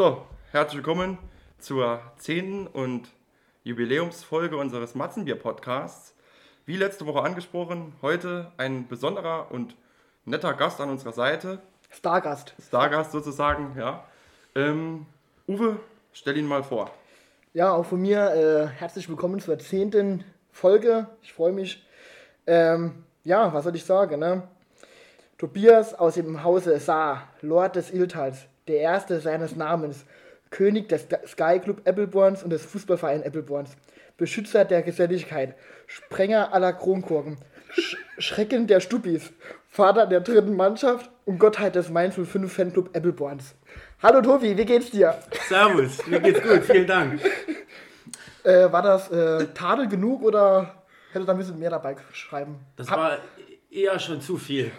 So, herzlich willkommen zur zehnten und Jubiläumsfolge unseres Matzenbier-Podcasts. Wie letzte Woche angesprochen, heute ein besonderer und netter Gast an unserer Seite. Stargast. Stargast sozusagen, ja. Ähm, Uwe, stell ihn mal vor. Ja, auch von mir äh, herzlich willkommen zur zehnten Folge. Ich freue mich. Ähm, ja, was soll ich sagen, ne? Tobias aus dem Hause Saar, Lord des Iltals, der erste seines Namens, König des Sky Club Appleborns und des Fußballvereins Appleborns, Beschützer der Geselligkeit, Sprenger aller Kronkorken, Sch Schrecken der Stupis, Vater der dritten Mannschaft und Gottheit des Mainz 05 Fanclub Appleborns. Hallo Tobi, wie geht's dir? Servus, mir geht's gut, vielen Dank. Äh, war das äh, Tadel genug oder hätte da ein bisschen mehr dabei schreiben? Das war eher schon zu viel.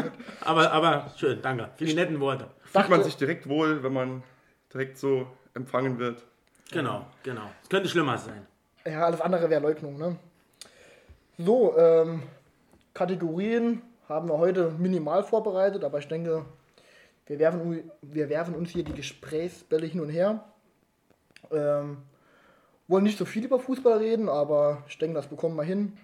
aber, aber schön, danke. Für die netten Worte. Fühlt man sich direkt wohl, wenn man direkt so empfangen wird? Genau, genau. Es könnte schlimmer sein. Ja, alles andere wäre Leugnung, ne? So, ähm, Kategorien haben wir heute minimal vorbereitet, aber ich denke, wir werfen, wir werfen uns hier die Gesprächsbälle hin und her. Ähm, wollen nicht so viel über Fußball reden, aber ich denke, das bekommen wir hin.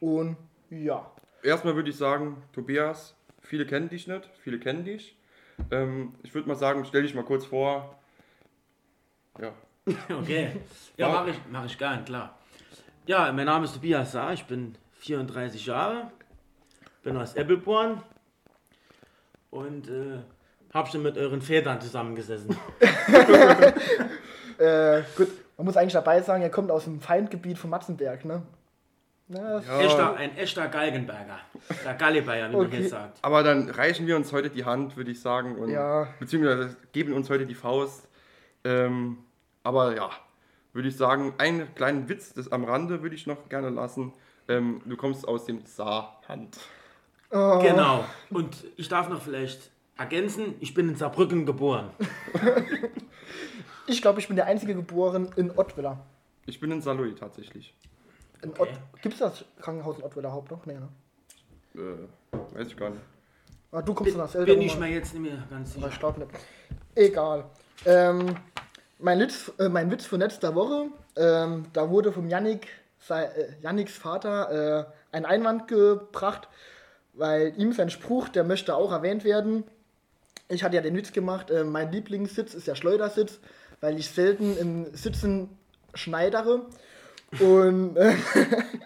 Und ja. Erstmal würde ich sagen, Tobias, viele kennen dich nicht, viele kennen dich. Ähm, ich würde mal sagen, stell dich mal kurz vor. Ja. Okay. Ja, mache ich, mach ich gern, klar. Ja, mein Name ist Tobias Saar, ich bin 34 Jahre, bin aus Eppelborn und äh, habe schon mit euren Vätern zusammengesessen. äh, gut, man muss eigentlich dabei sagen, er kommt aus dem Feindgebiet von Matzenberg, ne? Ja. Echter, ein echter Galgenberger. Der Gallibayer, wie okay. man jetzt sagt. Aber dann reichen wir uns heute die Hand, würde ich sagen. Und, ja. Beziehungsweise geben uns heute die Faust. Ähm, aber ja, würde ich sagen, einen kleinen Witz das am Rande würde ich noch gerne lassen. Ähm, du kommst aus dem Saarland. Oh. Genau. Und ich darf noch vielleicht ergänzen, ich bin in Saarbrücken geboren. ich glaube, ich bin der einzige geboren in Ottwiller. Ich bin in Saarlouis tatsächlich. Okay. Gibt es das Krankenhaus in Ottweiler Haupt noch? Nee, ne? Äh, weiß ich gar nicht. Ah, du kommst bin, von Bin ich mir jetzt nicht mehr ganz sicher. Ich glaube nicht. Egal. Ähm, mein, Witz, äh, mein Witz von letzter Woche, ähm, da wurde vom Yannick, sei, äh, Yannicks Vater, äh, ein Einwand gebracht, weil ihm sein Spruch, der möchte auch erwähnt werden. Ich hatte ja den Witz gemacht, äh, mein Lieblingssitz ist der Schleudersitz, weil ich selten im Sitzen schneidere. Und äh,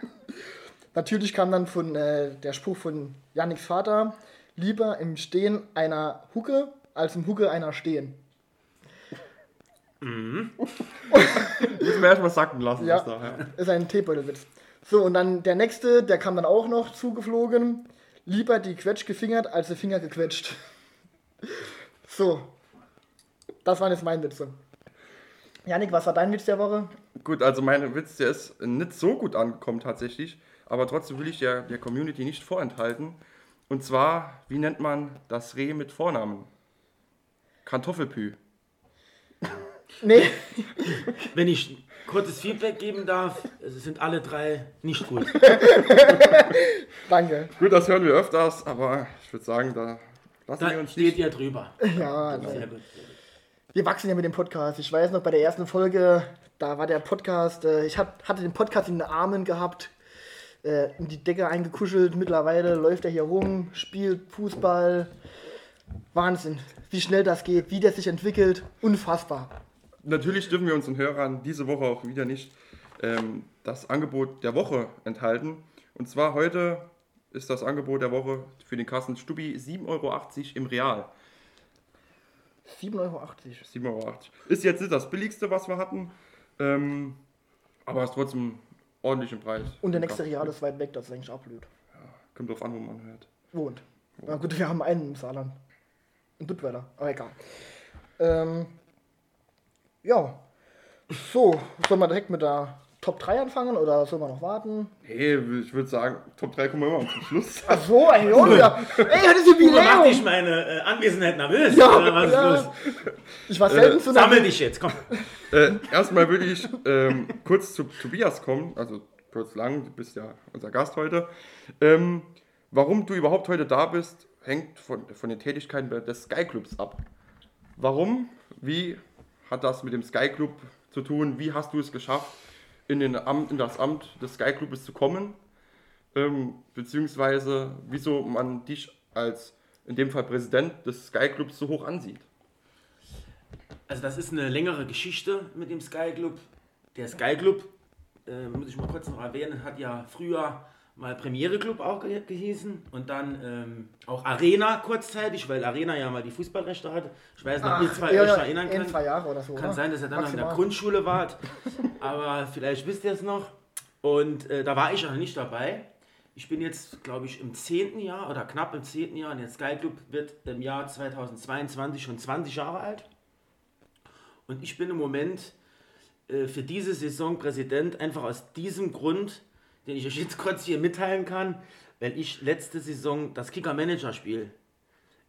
natürlich kam dann von äh, der Spruch von Yannicks Vater, lieber im Stehen einer Hucke als im Hucke einer Stehen. Mhm. Müssen wir erstmal sacken lassen. Ja, da, ja. ist ein Teebeutelwitz. So, und dann der nächste, der kam dann auch noch zugeflogen. Lieber die Quetsch gefingert, als die Finger gequetscht. So, das waren jetzt meine Witze. Janik, was war dein Witz der Woche? Gut, also mein Witz, der ist nicht so gut angekommen tatsächlich, aber trotzdem will ich der, der Community nicht vorenthalten. Und zwar, wie nennt man das Reh mit Vornamen? Kartoffelpü. Nee. Wenn ich kurzes Feedback geben darf, es sind alle drei nicht gut. Danke. Gut, das hören wir öfters, aber ich würde sagen, da lassen da wir uns steht nicht. ihr drüber. Ja, genau. sehr gut wir wachsen ja mit dem Podcast. Ich weiß noch, bei der ersten Folge, da war der Podcast, äh, ich hab, hatte den Podcast in den Armen gehabt, äh, in die Decke eingekuschelt. Mittlerweile läuft er hier rum, spielt Fußball. Wahnsinn, wie schnell das geht, wie der sich entwickelt. Unfassbar. Natürlich dürfen wir unseren Hörern diese Woche auch wieder nicht ähm, das Angebot der Woche enthalten. Und zwar heute ist das Angebot der Woche für den Kassen Stubi 7,80 Euro im Real. 7,80 Euro. 7,80 Euro. Ist jetzt nicht das billigste, was wir hatten, ähm, aber ist trotzdem ordentlich im Preis. Und der nächste Real ist weit weg, das ist eigentlich auch blöd. Ja, kommt drauf an, wo man hört. Wohnt. Na gut, wir haben einen im Saarland. In Duttweiler, aber egal. Ähm, ja. So, sollen wir direkt mit der Top 3 anfangen oder sollen wir noch warten? Nee, ich würde sagen, Top 3 kommen wir immer zum Schluss. Ach so, ey, Junge. ey, das ist Jubiläum. Du machst dich meine äh, Anwesenheit nervös. Ja, oder was ja. ist los? Ich war selten äh, zu Sammel dich jetzt, komm. Äh, erstmal würde ich ähm, kurz zu Tobias kommen, also kurz lang, du bist ja unser Gast heute. Ähm, warum du überhaupt heute da bist, hängt von, von den Tätigkeiten des Sky Clubs ab. Warum? wie hat das mit dem Sky Club zu tun? Wie hast du es geschafft, in, den Amt, in das Amt des Sky Clubs zu kommen? Ähm, beziehungsweise wieso man dich als in dem Fall Präsident des Sky Clubs so hoch ansieht? Also das ist eine längere Geschichte mit dem Sky Club. Der Sky Club, äh, muss ich mal kurz noch erwähnen, hat ja früher mal Premiere Club auch ge gehießen und dann ähm, auch Arena kurzzeitig, weil Arena ja mal die Fußballrechte hatte. Ich weiß nicht, ob ihr zwei ja, euch erinnern in könnt. zwei Jahre oder so. Kann oder? sein, dass ihr dann noch in der Maximal. Grundschule wart, aber vielleicht wisst ihr es noch. Und äh, da war ich auch nicht dabei. Ich bin jetzt, glaube ich, im 10. Jahr oder knapp im 10. Jahr und der Sky Club wird im Jahr 2022 schon 20 Jahre alt. Und ich bin im Moment äh, für diese Saison Präsident, einfach aus diesem Grund, den ich euch jetzt kurz hier mitteilen kann, weil ich letzte Saison das Kicker-Manager-Spiel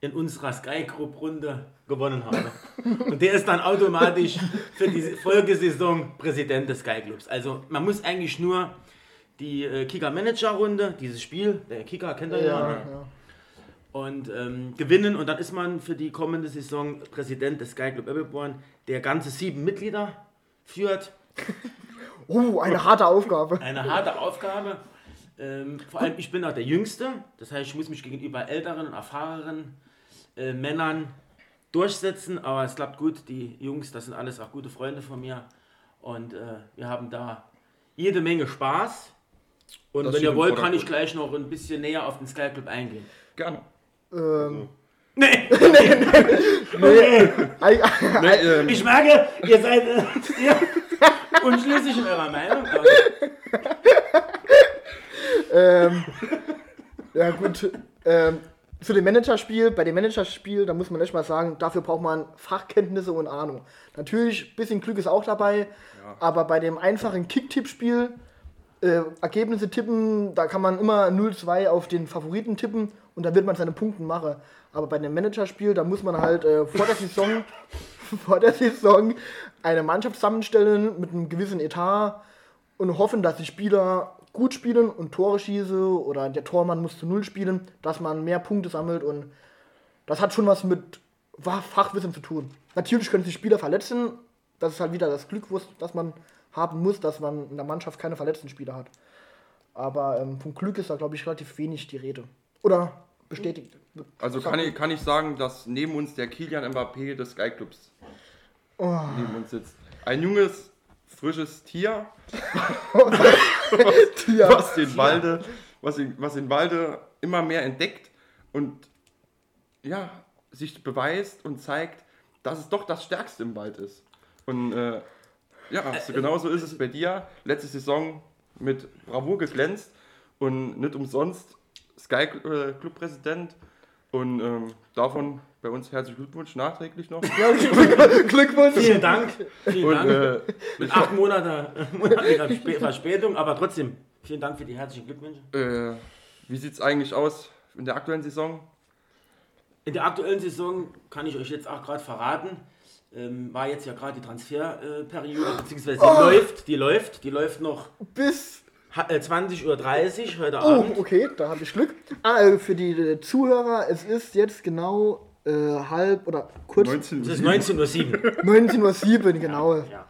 in unserer Sky Group Runde gewonnen habe. Und der ist dann automatisch für die Folgesaison Präsident des Sky Clubs. Also man muss eigentlich nur die äh, Kicker Manager Runde, dieses Spiel, der Kicker kennt ihr ja, Ja, ja. und ähm, gewinnen und dann ist man für die kommende Saison Präsident des Sky Club Ebbelborn, der ganze sieben Mitglieder führt. Oh, eine harte Aufgabe. Eine harte Aufgabe. Ähm, vor allem, ich bin auch der Jüngste. Das heißt, ich muss mich gegenüber älteren und erfahrenen äh, Männern durchsetzen. Aber es klappt gut. Die Jungs, das sind alles auch gute Freunde von mir. Und äh, wir haben da jede Menge Spaß. Und Das wenn ihr wollt, kann ich gleich noch ein bisschen näher auf den Sky Club eingehen. Gerne. Ähm, Nee, ei- Nee, ähm, ich merke, ihr seid äh, sehr unschlüssig in eurer Meinung. Ähm, ja gut. Ähm, zu dem Managerspiel, bei dem Managerspiel, da muss man echt mal sagen, dafür braucht man Fachkenntnisse und Ahnung. Natürlich, ein bisschen Glück ist auch dabei, aber bei dem einfachen Kick-Tipp-Spiel, äh, Ergebnisse tippen, da kann man immer 0-2 auf den Favoriten tippen und da wird man seine Punkte machen. Aber bei dem Managerspiel, da muss man halt äh, vor der Saison vor der Saison eine Mannschaft zusammenstellen mit einem gewissen Etat und hoffen, dass die Spieler gut spielen und Tore schießen oder der Tormann muss zu Null spielen, dass man mehr Punkte sammelt und das hat schon was mit Fachwissen zu tun. Natürlich können sich Spieler verletzen, das ist halt wieder das Glück, das man haben muss, dass man in der Mannschaft keine verletzten Spieler hat. Aber ähm, vom Glück ist da, glaube ich, relativ wenig die Rede. Oder bestätigt. also kann ich, kann ich sagen, dass neben uns der Kilian Mbappé des Sky Clubs Oh. neben uns sitzt. Ein junges, frisches Tier, Ja. was den Walde, was in, was in Walde immer mehr entdeckt und ja, sich beweist und zeigt, dass es doch das Stärkste im Wald ist. Und äh, ja, so genauso ist es bei dir. Letzte Saison mit Bravour geglänzt und nicht umsonst Sky Club Präsident. Und ähm, davon bei uns herzlichen Glückwunsch nachträglich noch. Glückwunsch. vielen Dank. Vielen Und Dank. äh, Mit acht Monate, monatiger Spä- Verspätung, aber trotzdem, vielen Dank für die herzlichen Glückwünsche. äh, wie sieht es eigentlich aus in der aktuellen Saison? In der aktuellen Saison kann ich euch jetzt auch gerade verraten, ähm, war jetzt ja gerade die Transferperiode, beziehungsweise die läuft, die läuft, die läuft noch Bis äh, 20.30 Uhr heute Oh, Abend. okay, da habe ich Glück. Ah, äh, für die äh, Zuhörer, es ist jetzt genau äh, halb oder kurz 19 Es ist 19.07 Uhr. 19.07 Uhr, genau. Ja.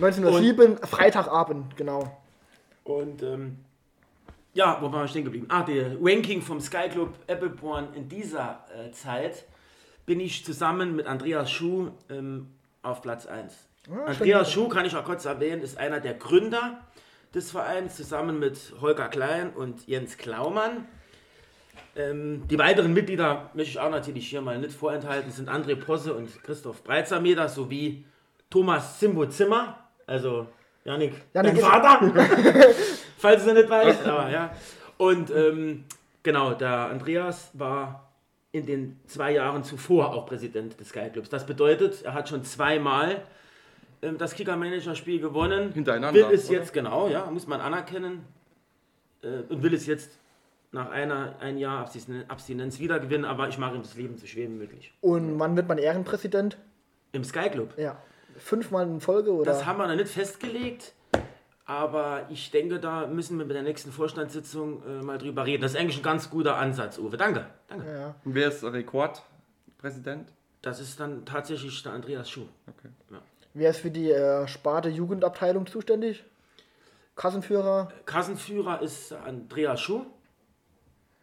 19.07 Uhr, Freitagabend, genau. Und ähm, ja, wo waren wir stehen geblieben? Ah, der Ranking vom Sky Club Appleborn in dieser äh, Zeit bin ich zusammen mit Andreas Schuh ähm, auf Platz 1. Andreas Schuh, kann ich auch kurz erwähnen, ist einer der Gründer des Vereins, zusammen mit Holger Klein und Jens Klaumann. Ähm, die weiteren Mitglieder möchte ich auch natürlich hier mal nicht vorenthalten, sind André Posse und Christoph Breitsameter sowie Thomas Zimbo Zimmer, also Janik, Janik dein Vater, falls du nicht weißt, aber ja. Und ähm, genau, der Andreas war in den zwei Jahren zuvor auch Präsident des Sky Clubs. Das bedeutet, er hat schon zweimal das Kicker-Manager-Spiel gewonnen. Hintereinander, Will es oder? jetzt, genau, ja, muss man anerkennen. Äh, und will es jetzt nach einer, ein Jahr Abstinenz, Abstinenz wieder gewinnen, aber ich mache ihm das Leben so schwer wie möglich. Und wann wird man Ehrenpräsident? Im Sky Club. Ja. Fünfmal in Folge oder? Das haben wir noch nicht festgelegt, aber ich denke, da müssen wir mit der nächsten Vorstandssitzung äh, mal drüber reden. Das ist eigentlich ein ganz guter Ansatz, Uwe. Danke. Danke. ja. Und wer ist Rekordpräsident? Das ist dann tatsächlich der Andreas Schuh. Okay. Wer ist für die äh, Sparte Jugendabteilung zuständig? Kassenführer? Kassenführer ist Andreas Schuh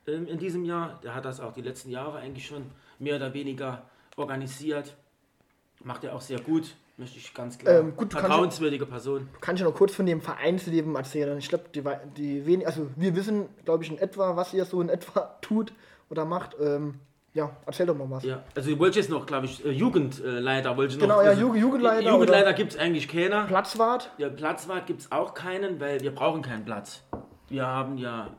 ähm, in diesem Jahr. Der hat das auch die letzten Jahre eigentlich schon mehr oder weniger organisiert. Macht er auch sehr gut, möchte ich ganz klar. Ähm, gut, Vertrauenswürdige Person. Kann ich noch kurz von dem Vereinsleben erzählen? Ich glaube, die, die wenig, also wir wissen, glaube ich, in etwa, was ihr so in etwa tut oder macht. Ähm, ja, erzähl doch mal was. Ja, also du wolltest jetzt noch, glaube ich, äh, Jugendleiter. wollte ich noch, Genau, ja, also, Ju- Jugendleiter Jugendleiter gibt es eigentlich keiner. Platzwart? Ja, Platzwart gibt es auch keinen, weil wir brauchen keinen Platz. Wir haben ja.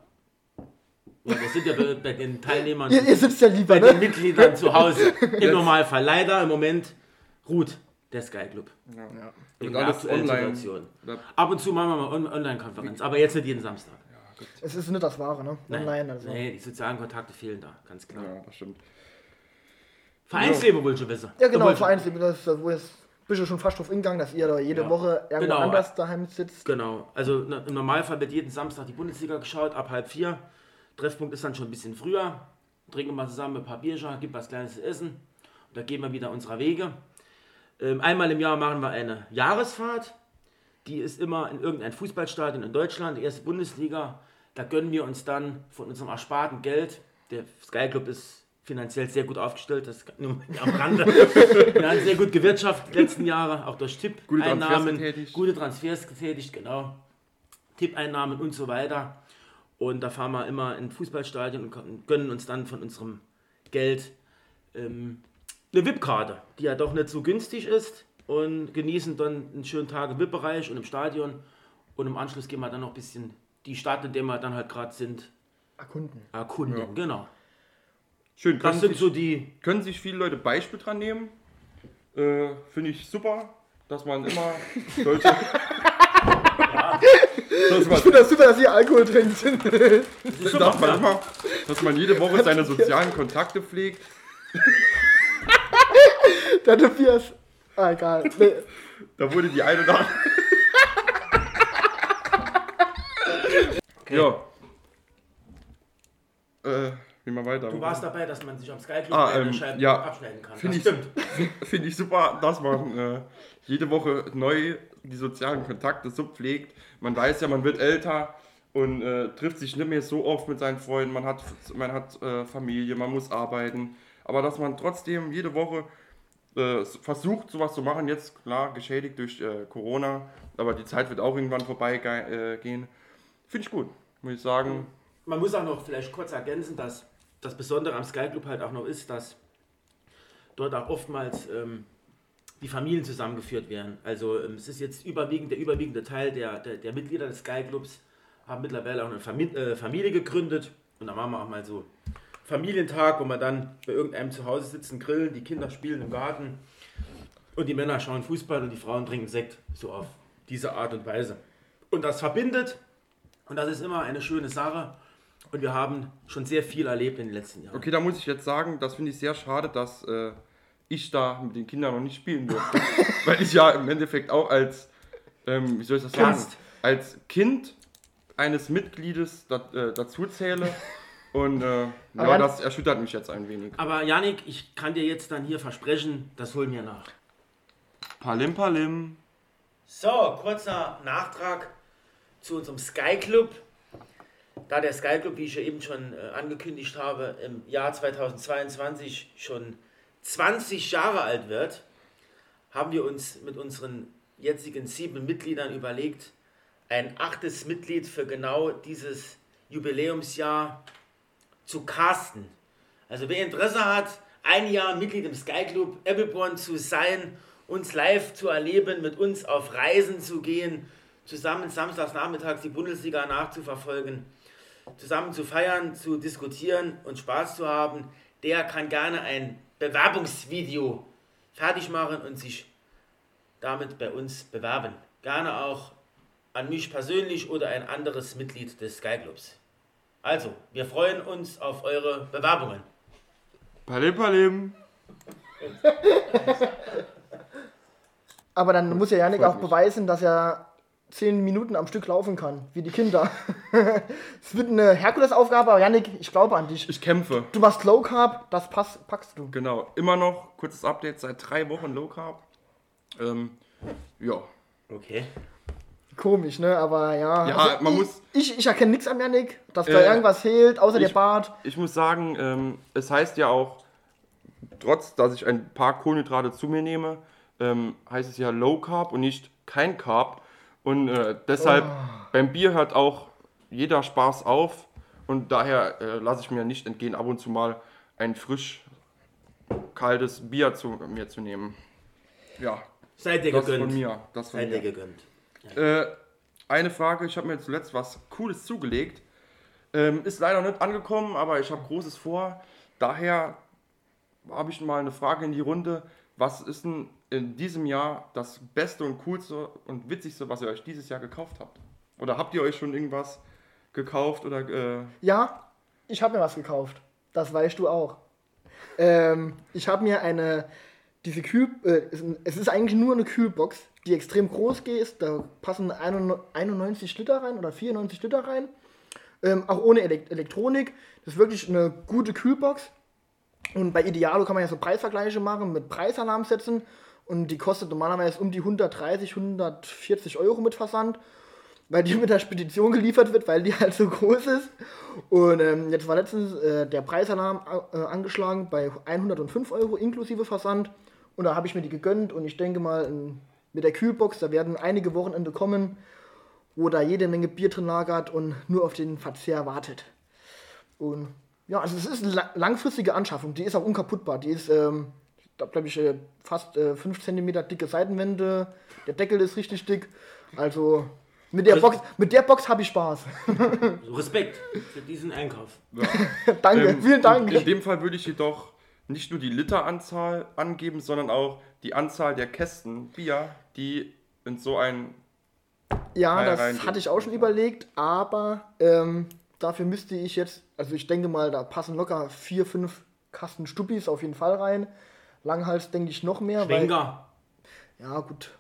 ja wir sind ja bei, bei den Teilnehmern, Ihr, ihr sitzt ja lieber, bei den ne? Mitgliedern zu Hause. Im Normalfall. Leider im Moment ruht der Sky Club. Ja. In Und der alles aktuellen online. Situation. Ja. Ab und zu machen wir mal On Online-Konferenz, aber jetzt nicht jeden Samstag. Es ist nicht das Wahre, ne? Nein. Online, also. Nee, die sozialen Kontakte fehlen da, ganz klar. Ja, das stimmt. Vereinsleben wollte ich wissen. Ja, genau, Vereinsleben, das ist, wo jetzt bist du schon fast drauf hingegangen, dass ihr da jede Ja. Woche irgendwo Genau. anders daheim sitzt. Genau, also na, im Normalfall wird jeden Samstag die Bundesliga geschaut, ab halb vier. Treffpunkt ist dann schon ein bisschen früher. Trinken wir zusammen ein paar Bierchen, gibt was Kleines zu essen. Und da gehen wir wieder unserer Wege. Ähm, einmal im Jahr machen wir eine Jahresfahrt. Die ist immer in irgendein Fußballstadion in Deutschland, die erste Bundesliga. Da gönnen wir uns dann von unserem ersparten Geld. Der Sky Club ist finanziell sehr gut aufgestellt, das nur am Rande. wir haben sehr gut gewirtschaftet die letzten Jahre, auch durch Tipp-Einnahmen. Gute Transfers getätigt, genau. Tippeinnahmen und so weiter. Und da fahren wir immer in Fußballstadion und gönnen uns dann von unserem Geld ähm, eine VIP-Karte, die ja doch nicht so günstig ist und genießen dann einen schönen Tag im VIP-Bereich und im Stadion. Und im Anschluss gehen wir dann noch ein bisschen die Stadt, in der wir dann halt gerade sind, Erkunden. erkunden. Ja. Genau. Schön, Das können sind sich, so die. können sich viele Leute Beispiel dran nehmen. Äh, Finde ich super, dass man immer solche. dass Ich man, finde das super, dass ihr Alkohol trinkt. dass, man immer, dass man jede Woche seine sozialen Kontakte pflegt. Der Tobias. Ah, egal. Nee. Da wurde die eine da. Ja. Äh, wie mal weiter. Du warst dabei, dass man sich am Sky Club Ah, ähm, ja. abschneiden kann. Finde das ich, stimmt. finde ich super, dass man äh, jede Woche neu die sozialen Kontakte so pflegt. Man weiß ja, man wird älter und äh, trifft sich nicht mehr so oft mit seinen Freunden. Man hat, man hat äh, Familie, man muss arbeiten. Aber dass man trotzdem jede Woche äh, versucht, sowas zu machen, jetzt klar geschädigt durch äh, Corona, aber die Zeit wird auch irgendwann vorbeigehen. Finde ich gut, muss ich sagen. Man muss auch noch vielleicht kurz ergänzen, dass das Besondere am Sky Club halt auch noch ist, dass dort auch oftmals ähm, die Familien zusammengeführt werden. Also ähm, es ist jetzt überwiegend der überwiegende Teil der, der, der Mitglieder des Sky Clubs haben mittlerweile auch eine Fami äh, Familie gegründet und da machen wir auch mal so Familientag, wo wir dann bei irgendeinem zu Hause sitzen, grillen, die Kinder spielen im Garten und die Männer schauen Fußball und die Frauen trinken Sekt, so auf diese Art und Weise. Und das verbindet und das ist immer eine schöne Sache. Und wir haben schon sehr viel erlebt in den letzten Jahren. Okay, da muss ich jetzt sagen, das finde ich sehr schade, dass äh, ich da mit den Kindern noch nicht spielen durfte. Weil ich ja im Endeffekt auch als, ähm, wie soll ich das sagen, Gast. als Kind eines Mitgliedes da, äh, dazu zähle. Und äh, Aber ja, das erschüttert mich jetzt ein wenig. Aber Janik, ich kann dir jetzt dann hier versprechen, das holen wir nach. Palim Palim. So, kurzer Nachtrag zu unserem Sky Club. Da der Sky Club, wie ich ja eben schon äh, angekündigt habe, im Jahr 2022 schon 20 Jahre alt wird, haben wir uns mit unseren jetzigen sieben Mitgliedern überlegt, ein achtes Mitglied für genau dieses Jubiläumsjahr zu casten. Also wer Interesse hat, ein Jahr Mitglied im Sky Club Appleborn zu sein, uns live zu erleben, mit uns auf Reisen zu gehen, zusammen samstags nachmittags die Bundesliga nachzuverfolgen, zusammen zu feiern, zu diskutieren und Spaß zu haben, der kann gerne ein Bewerbungsvideo fertig machen und sich damit bei uns bewerben. Gerne auch an mich persönlich oder ein anderes Mitglied des Sky Clubs. Also, wir freuen uns auf eure Bewerbungen. Palim Palim. Aber dann muss ja Janik auch beweisen, dass er zehn Minuten am Stück laufen kann, wie die Kinder. Es wird eine Herkulesaufgabe, aber Janik, ich glaube an dich. Ich kämpfe. Du machst Low Carb, das pass, packst du. Genau. Immer noch, kurzes Update, seit drei Wochen Low Carb. Ähm, ja. Okay. Komisch, ne? Aber ja. Ja, man ich, muss- Ich, ich erkenne nichts am Janik, dass da Äh, irgendwas fehlt, außer der ich- Bart. Ich muss sagen, ähm, es heißt ja auch, trotz dass ich ein paar Kohlenhydrate zu mir nehme, ähm, heißt es ja Low Carb und nicht kein Carb. Und äh, deshalb beim Bier hört auch jeder Spaß auf. Und daher äh, lasse ich mir nicht entgehen, ab und zu mal ein frisch kaltes Bier zu mir zu nehmen. Ja, Seid ihr das von gegönnt. mir. Das von Seid ihr gegönnt. Äh, eine Frage, ich habe mir zuletzt was Cooles zugelegt. Ähm, ist leider nicht angekommen, aber ich habe Großes vor. Daher habe ich mal eine Frage in die Runde. Was ist denn in diesem Jahr das Beste und Coolste und Witzigste, was ihr euch dieses Jahr gekauft habt? Oder habt ihr euch schon irgendwas gekauft oder äh, Ja, ich habe mir was gekauft. Das weißt du auch. Ähm, ich habe mir eine, diese Kühl, äh, es ist- eigentlich nur eine Kühlbox, die extrem groß ist. Da passen 91 Liter rein oder 94 Liter rein. Ähm, auch ohne Elek Elektronik. Das ist wirklich eine gute Kühlbox. Und bei Idealo kann man ja so Preisvergleiche machen mit Preisalarm setzen. Und die kostet normalerweise um die 130, 140 Euro mit Versand weil die mit der Spedition geliefert wird, weil die halt so groß ist. Und ähm, jetzt war letztens äh, der Preisalarm äh, angeschlagen bei 105 Euro inklusive Versand. Und da habe ich mir die gegönnt und ich denke mal in, mit der Kühlbox, da werden einige Wochenende kommen, wo da jede Menge Bier drin lagert und nur auf den Verzehr wartet. Und ja, also es ist eine la- langfristige Anschaffung, die ist auch unkaputtbar. Die ist, ähm, da glaube ich, äh, fast äh, 5 cm dicke Seitenwände. Der Deckel ist richtig dick. Also mit der Box, mit der Box habe ich Spaß. Respekt für diesen Einkauf. Danke, Ähm, vielen Dank. In dem Fall würde ich jedoch nicht nur die Literanzahl angeben, sondern auch die Anzahl der Kästen Bier, die in so ein Ja, Teil das hatte ich auch schon überlegt, aber ähm, dafür müsste ich jetzt, also ich denke mal, da passen locker vier, fünf Kasten Stuppis auf jeden Fall rein. Langhals denke ich noch mehr, weil, Schwenker. ja gut.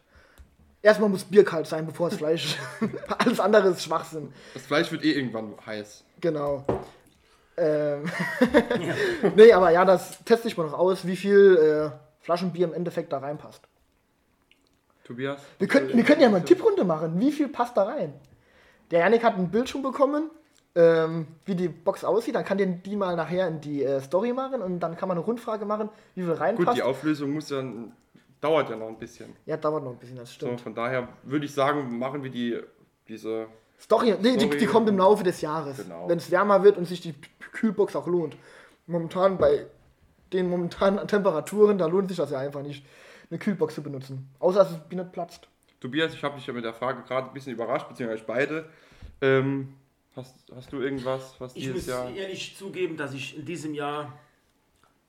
Erstmal muss Bier kalt sein, bevor das Fleisch. Alles andere ist Schwachsinn. Das Fleisch wird eh irgendwann heiß. Genau. Ähm, nee, aber ja, das teste ich mal noch aus, wie viel äh, Flaschenbier im Endeffekt da reinpasst. Tobias? Wir könnten, wir könnten ja mal eine Tipprunde machen. Wie viel passt da rein? Der Janik hat ein Bild schon bekommen, ähm, wie die Box aussieht. Dann kann der die mal nachher in die äh, Story machen und dann kann man eine Rundfrage machen, wie viel Gut, reinpasst. die Auflösung muss ja, dauert ja noch ein bisschen. ja, dauert noch ein bisschen, das So, stimmt. von daher würde ich sagen, machen wir die, diese, Story, nee, die, Story- die kommt im Laufe des Jahres. Genau. Wenn es wärmer wird und sich die Kühlbox auch lohnt. Momentan bei den momentanen Temperaturen, da lohnt sich das ja einfach nicht, eine Kühlbox zu benutzen. Außer dass es nicht platzt. Tobias, ich habe dich ja mit der Frage gerade ein bisschen überrascht, beziehungsweise beide. Ähm, hast, hast du irgendwas, was Ich dieses muss Jahr... ehrlich zugeben, dass ich in diesem Jahr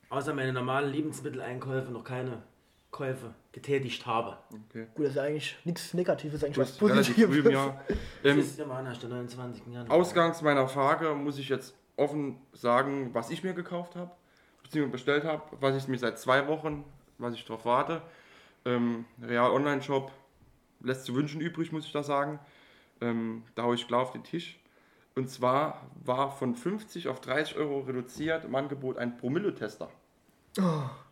außer meine normalen Lebensmitteleinkäufe noch keine Käufe getätigt habe. Okay. Gut, das ist eigentlich nichts Negatives, eigentlich was Positives. Jahr. Das Ähm, ist ja mal erst der 29. Januar. Ausgangs meiner Frage muss ich jetzt offen sagen, was ich mir gekauft habe, beziehungsweise bestellt habe, was ich mir seit zwei Wochen, was ich darauf warte. Ähm, Real Online Shop lässt zu wünschen übrig, muss ich da sagen. Ähm, da haue ich klar auf den Tisch. Und zwar war von 50 auf 30 Euro reduziert im Angebot ein Promille-Tester.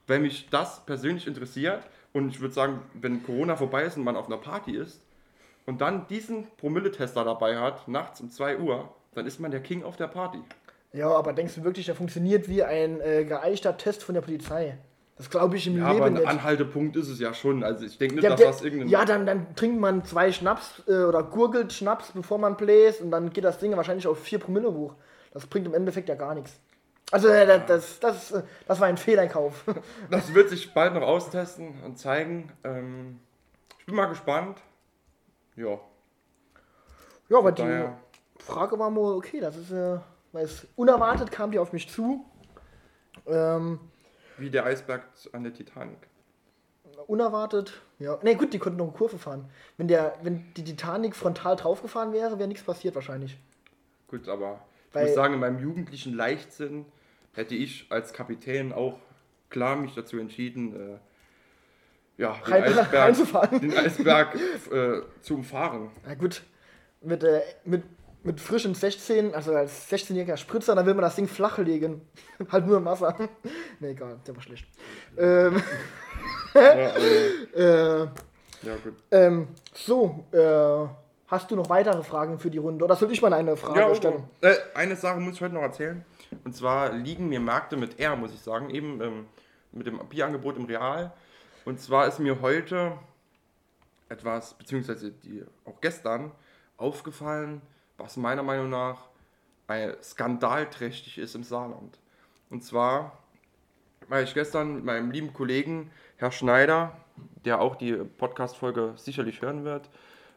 Wenn mich das persönlich interessiert und ich würde sagen, wenn Corona vorbei ist und man auf einer Party ist und dann diesen Promille-Tester dabei hat, nachts um 2 Uhr, dann ist man der King auf der Party. Ja, aber denkst du wirklich, der funktioniert wie ein äh, geeichter Test von der Polizei? Das glaube ich im Ja, aber Leben ein nicht. Anhaltepunkt ist es ja schon. Also ich denke nicht, Ja, dass der, das irgendein... ja dann, dann trinkt man zwei Schnaps äh, oder gurgelt Schnaps, bevor man bläst und dann geht das Ding wahrscheinlich auf 4 Promille hoch. Das bringt im Endeffekt ja gar nichts. Also äh, das, das, das, äh, das war ein Fehleinkauf. Das wird sich bald noch austesten und zeigen. Ähm, ich bin mal gespannt. Ja, ja, aber die. Frage war mal okay, das ist äh, weil es unerwartet kam die auf mich zu. Ähm, Wie der Eisberg an der Titanic. unerwartet. Ja, ne gut, die konnten noch eine Kurve fahren. Wenn der, wenn die Titanic frontal draufgefahren wäre, wäre nichts passiert wahrscheinlich. Gut, aber ich Weil- muss sagen, in meinem jugendlichen Leichtsinn hätte ich als Kapitän auch klar mich dazu entschieden, äh, ja, den Rein- Eisberg, den Eisberg äh, zu umfahren. Na gut, mit, äh, mit, mit frischen 16, also als 16-jähriger Spritzer, dann will man das Ding flach legen. halt nur im Wasser. ne, egal, der war schlecht. Ähm, Ja, äh, ja gut. ähm, so, äh, hast du noch weitere Fragen für die Runde? Oder soll ich mal eine Frage Ja, stellen? äh, eine Sache muss ich heute noch erzählen. Und zwar liegen mir Märkte mit R, muss ich sagen, eben ähm, mit dem Bierangebot im Real. Und zwar ist mir heute etwas, beziehungsweise die, auch gestern, aufgefallen, was meiner Meinung nach ein skandalträchtig ist im Saarland. Und zwar war ich gestern mit meinem lieben Kollegen, Herr Schneider, der auch die Podcast-Folge sicherlich hören wird,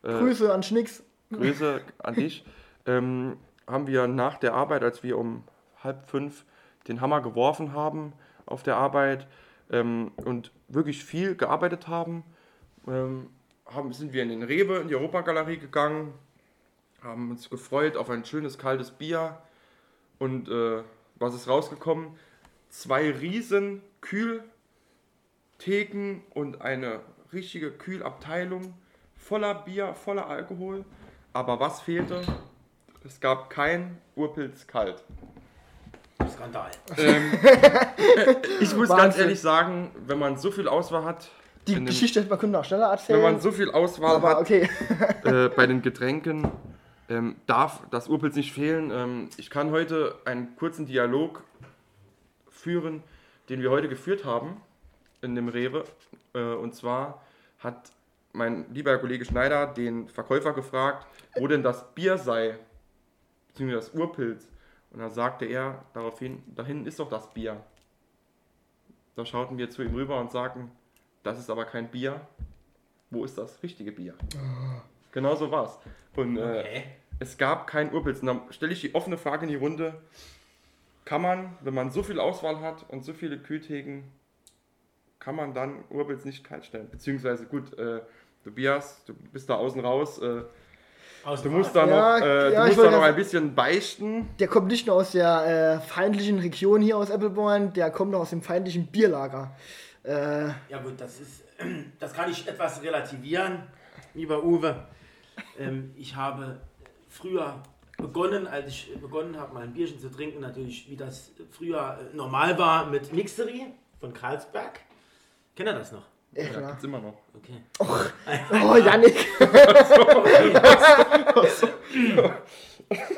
äh, Grüße an Schnicks. Grüße an dich. Ähm, haben wir nach der Arbeit, als wir um halb fünf den Hammer geworfen haben auf der Arbeit ähm, und wirklich viel gearbeitet haben, ähm, haben, sind wir in den Rewe, in die Europagalerie gegangen, haben uns gefreut auf ein schönes kaltes Bier und äh, was ist rausgekommen? Zwei riesen Kühltheken und eine richtige Kühlabteilung voller Bier, voller Alkohol. Aber was fehlte? Es gab kein Urpilz kalt. Skandal. Ich muss Wahnsinn. ganz ehrlich sagen, wenn man so viel Auswahl hat, Die Geschichte hätte man können noch schneller erzählen. wenn man so viel Auswahl aber hat okay. äh, bei den Getränken, ähm, darf das Urpilz nicht fehlen. Ähm, ich kann heute einen kurzen Dialog führen, den wir heute geführt haben in dem Rewe. Äh, und zwar hat mein lieber Kollege Schneider den Verkäufer gefragt, wo denn das Bier sei, beziehungsweise das Urpilz. Und da sagte er daraufhin, da hinten ist doch das Bier. Da schauten wir zu ihm rüber und sagten, das ist aber kein Bier. Wo ist das richtige Bier? Genau so war's. Und äh. Es gab kein Urpilz. Und dann stelle ich die offene Frage in die Runde. Kann man, wenn man so viel Auswahl hat und so viele Kühltheken, kann man dann Urpilz nicht kalt stellen? Beziehungsweise, gut, äh, Tobias, du bist da außen raus. Äh, Aus du dem musst da Ja, noch, äh, ja, du musst da noch ein bisschen beichten. Der kommt nicht nur aus der äh, feindlichen Region hier aus Appleborn, der kommt noch aus dem feindlichen Bierlager. Äh, Ja gut, das ist, das kann ich etwas relativieren, lieber Uwe. Ähm, ich habe früher begonnen, als ich begonnen habe, mal ein Bierchen zu trinken, natürlich wie das früher äh, normal war mit Mixery von Karlsberg. Kennt ihr das noch? Ja, klar. gibt's immer noch. Okay. Oh, Janik.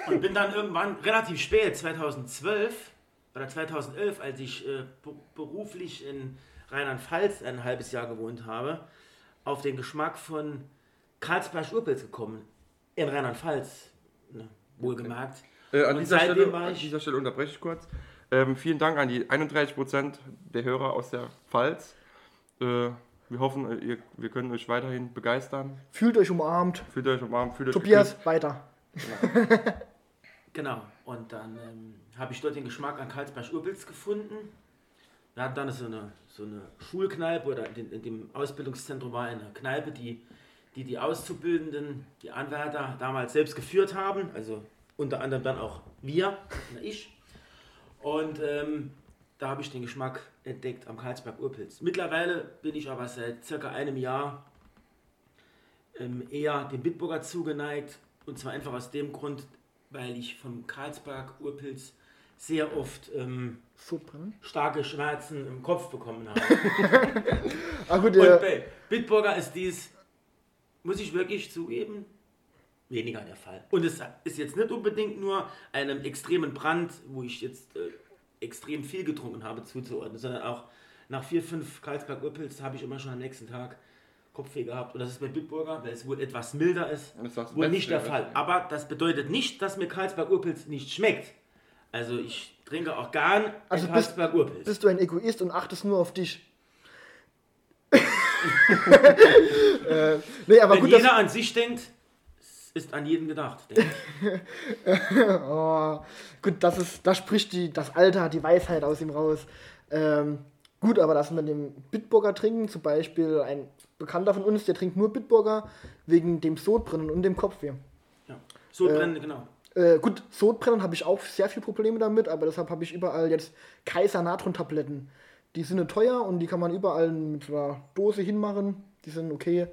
Und bin dann irgendwann relativ spät, 2012 oder 2011, als ich äh, be- beruflich in Rheinland-Pfalz ein halbes Jahr gewohnt habe, auf den Geschmack von Karlsberg-Urpilz gekommen. In Rheinland-Pfalz, ne, wohlgemerkt. Äh, an, dieser Stelle, war an dieser Stelle unterbreche ich kurz. Ähm, vielen Dank an die 31% der Hörer aus der Pfalz. Äh, wir hoffen, äh, ihr, wir können euch weiterhin begeistern. Fühlt euch umarmt. Fühlt euch umarmt, fühlt euch Tobias, weiter. Genau. Und dann ähm, habe ich dort den Geschmack an Karlsberg-Urpilz gefunden. Wir hatten dann so eine, so eine Schulkneipe oder in, in dem Ausbildungszentrum war eine Kneipe, die die, die Auszubildenden, die Anwärter damals selbst geführt haben. Also unter anderem dann auch wir, ich. Und ähm, da habe ich den Geschmack entdeckt am Karlsberg-Urpilz. Mittlerweile bin ich aber seit circa einem Jahr ähm, eher dem Bitburger zugeneigt. Und zwar einfach aus dem Grund, weil ich vom Karlsberg-Urpilz sehr oft ähm, starke Schmerzen im Kopf bekommen habe. Ah, gut, Und bei Bitburger ist dies, muss ich wirklich zugeben, weniger der Fall. Und es ist jetzt nicht unbedingt nur einem extremen Brand, wo ich jetzt äh, extrem viel getrunken habe, zuzuordnen, sondern auch nach vier, fünf Karlsberg-Urpilz habe ich immer schon am nächsten Tag Kopfweh gehabt. Und das ist bei Bitburger, weil es wohl etwas milder ist, Das ist wohl nicht der Fall. Aber das bedeutet nicht, dass mir Karlsberg-Urpilz nicht schmeckt. Also ich trinke auch gern Also ein bist- Karlsberg-Urpilz. bist du ein Egoist und achtest nur auf dich. Äh, nee, aber Wenn gut, dass, jeder an sich denkt, ist an jeden gedacht. oh, gut, das ist, da spricht die, das Alter, die Weisheit aus ihm raus. Ähm, gut, aber das mit dem Bitburger trinken, zum Beispiel ein Bekannter von uns, der trinkt nur Bitburger wegen dem Sodbrennen und dem Kopfweh. Ja. Sodbrennen, genau. Äh, gut, Sodbrennen habe ich auch sehr viel Probleme damit, aber deshalb habe ich überall jetzt Kaiser Natron-Tabletten. Die sind nicht teuer und die kann man überall mit einer Dose hinmachen. Die sind okay.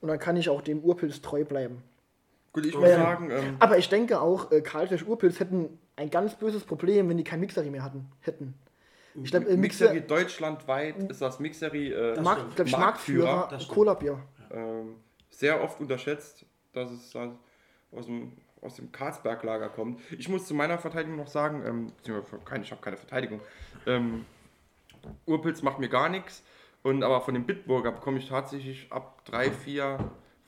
Und dann kann ich auch dem Urpilz treu bleiben. Gut, ich muss Ähm, sagen, ähm, Aber ich denke auch, äh, Karlsberg Urpilz hätten ein ganz böses Problem, wenn die kein Mixery mehr hatten, hätten. Ich glaube, äh, Mixer, Mixery deutschlandweit ist das Mixery äh, Markt, stimmt. glaub ich, Marktführer, das. Cola-Bier. ähm, sehr oft unterschätzt, dass es halt aus dem, aus dem Karlsberg-Lager kommt. Ich muss zu meiner Verteidigung noch sagen, ähm, ich habe keine Verteidigung, ähm, Urpilz macht mir gar nichts, und aber von dem Bitburger bekomme ich tatsächlich ab drei, vier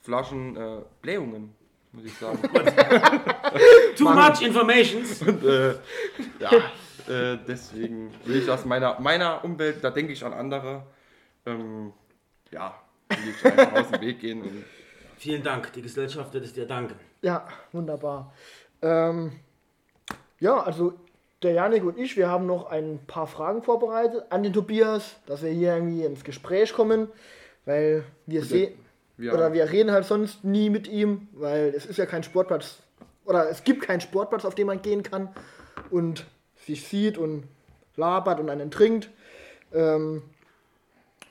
Flaschen äh, Blähungen, muss ich sagen. Too much informations. Und, äh, ja, äh, deswegen will ich aus meiner, meiner Umwelt, da denke ich an andere, ähm, ja, will ich einfach aus dem Weg gehen. Und, Vielen Dank, die Gesellschaft wird es dir danken. Ja, wunderbar. Ähm, ja, also der Janik und ich, wir haben noch ein paar Fragen vorbereitet an den Tobias, dass wir hier irgendwie ins Gespräch kommen, weil wir sehen, wir, oder wir reden halt sonst nie mit ihm, weil es ist ja kein Sportplatz, oder es gibt keinen Sportplatz, auf dem man gehen kann und sich sieht und labert und einen trinkt. Ähm,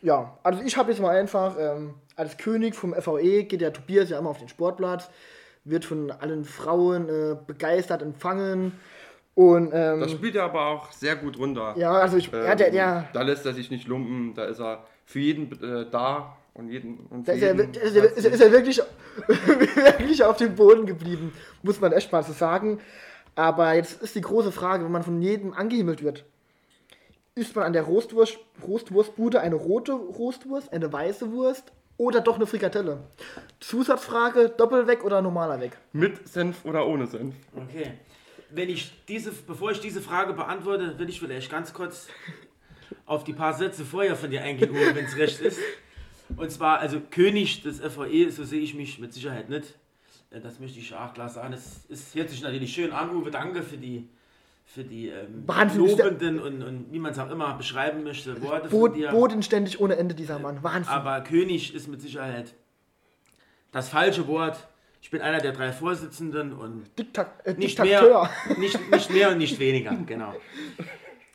ja, also ich habe jetzt mal einfach, ähm, als König vom FVE geht der Tobias ja immer auf den Sportplatz, wird von allen Frauen äh, begeistert empfangen und ähm, das spielt er aber auch sehr gut runter. ja, also ich, ja, der, der, Da lässt er sich nicht lumpen, da ist er für jeden äh, da und jeden. Und Da ist er, jeden ist, er, ist, er, ist er wirklich, wirklich auf dem Boden geblieben, muss man echt mal so sagen. Aber jetzt ist die große Frage, wenn man von jedem angehimmelt wird, isst man an der Roastwurst, Roastwurstbude eine rote Roastwurst, eine weiße Wurst oder doch eine Frikadelle? Zusatzfrage, Doppelweg oder normaler Weg? mit Senf oder ohne Senf. Okay. Wenn ich diese, bevor ich diese Frage beantworte, will ich vielleicht ganz kurz auf die paar Sätze vorher von dir eingehen, wenn es recht ist. Und zwar, also König des FVE, so sehe ich mich mit Sicherheit nicht. Äh, Das möchte ich auch klar sagen. Es ist, hört sich natürlich schön an, Uwe, danke für die, für die ähm, lobenden und, und wie man es auch immer beschreiben möchte, Worte Bo von dir. bodenständig ohne Ende, dieser Mann. Wahnsinn. Aber König ist mit Sicherheit das falsche Wort. Ich bin einer der drei Vorsitzenden und Diktat äh, nicht mehr, nicht, nicht mehr und nicht weniger, genau.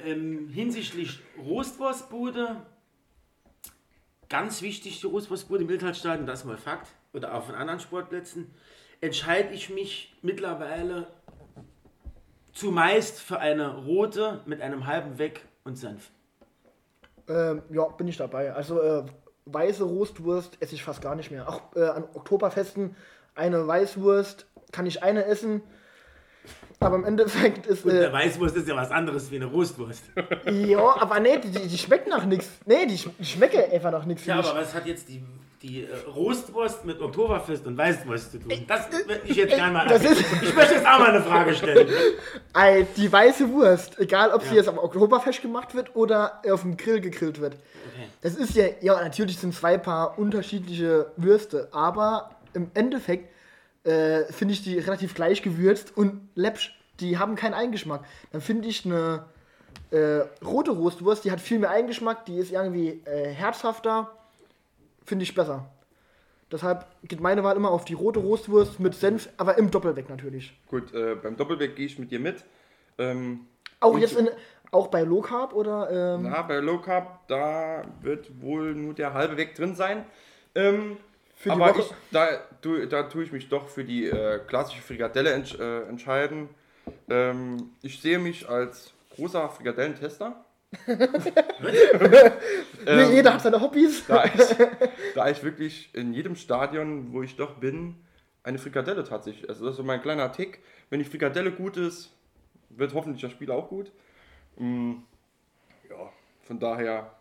Ähm, hinsichtlich Roastwurstbude, ganz wichtig, die Roastwurstbude im Wildhaltstadion, das ist mal Fakt, oder auch von anderen Sportplätzen, entscheide ich mich mittlerweile zumeist für eine rote mit einem halben Weg und Senf. Ähm, ja, bin ich dabei. Also äh, weiße Roastwurst esse ich fast gar nicht mehr. Auch äh, an Oktoberfesten eine Weißwurst kann ich eine essen. Aber im Endeffekt ist. Und Äh, eine Weißwurst ist ja was anderes wie eine Roastwurst. ja, aber nee, die, die schmeckt nach nichts. Nee, die, die schmecken einfach nach nichts. Ja, aber was hat jetzt die, die äh, Roastwurst mit Oktoberfest und Weißwurst zu tun? Das würde ich jetzt gerne mal. Das ist- ich möchte jetzt auch mal eine Frage stellen. Die weiße Wurst, egal ob sie Ja. jetzt am Oktoberfest gemacht wird oder auf dem Grill gegrillt wird. Okay. Das ist ja, ja, natürlich sind zwei Paar unterschiedliche Würste, aber im Endeffekt äh, finde ich die relativ gleich gewürzt und läppsch. Die haben keinen Eigengeschmack. Dann finde ich eine äh, rote Roastwurst, die hat viel mehr Eigengeschmack, die ist irgendwie äh, herzhafter, finde ich besser. Deshalb geht meine Wahl immer auf die rote Roastwurst mit Senf, aber im Doppelweg natürlich. Gut, äh, beim Doppelweg gehe ich mit dir mit. Ähm, Auch jetzt in, auch bei Low Carb oder ähm, na, bei Low Carb, da wird wohl nur der halbe Weg drin sein. Ähm, Für aber ich, da, tu, da tue ich mich doch für die äh, klassische Frikadelle entsch äh, entscheiden. Ähm, ich sehe mich als großer Frikadellentester. nee, jeder hat seine Hobbys. da ich, da ich wirklich in jedem Stadion, wo ich doch bin, eine Frikadelle tatsächlich. Also das ist so mein kleiner Tick. Wenn die Frikadelle gut ist, wird hoffentlich das Spiel auch gut. Mm, ja, von daher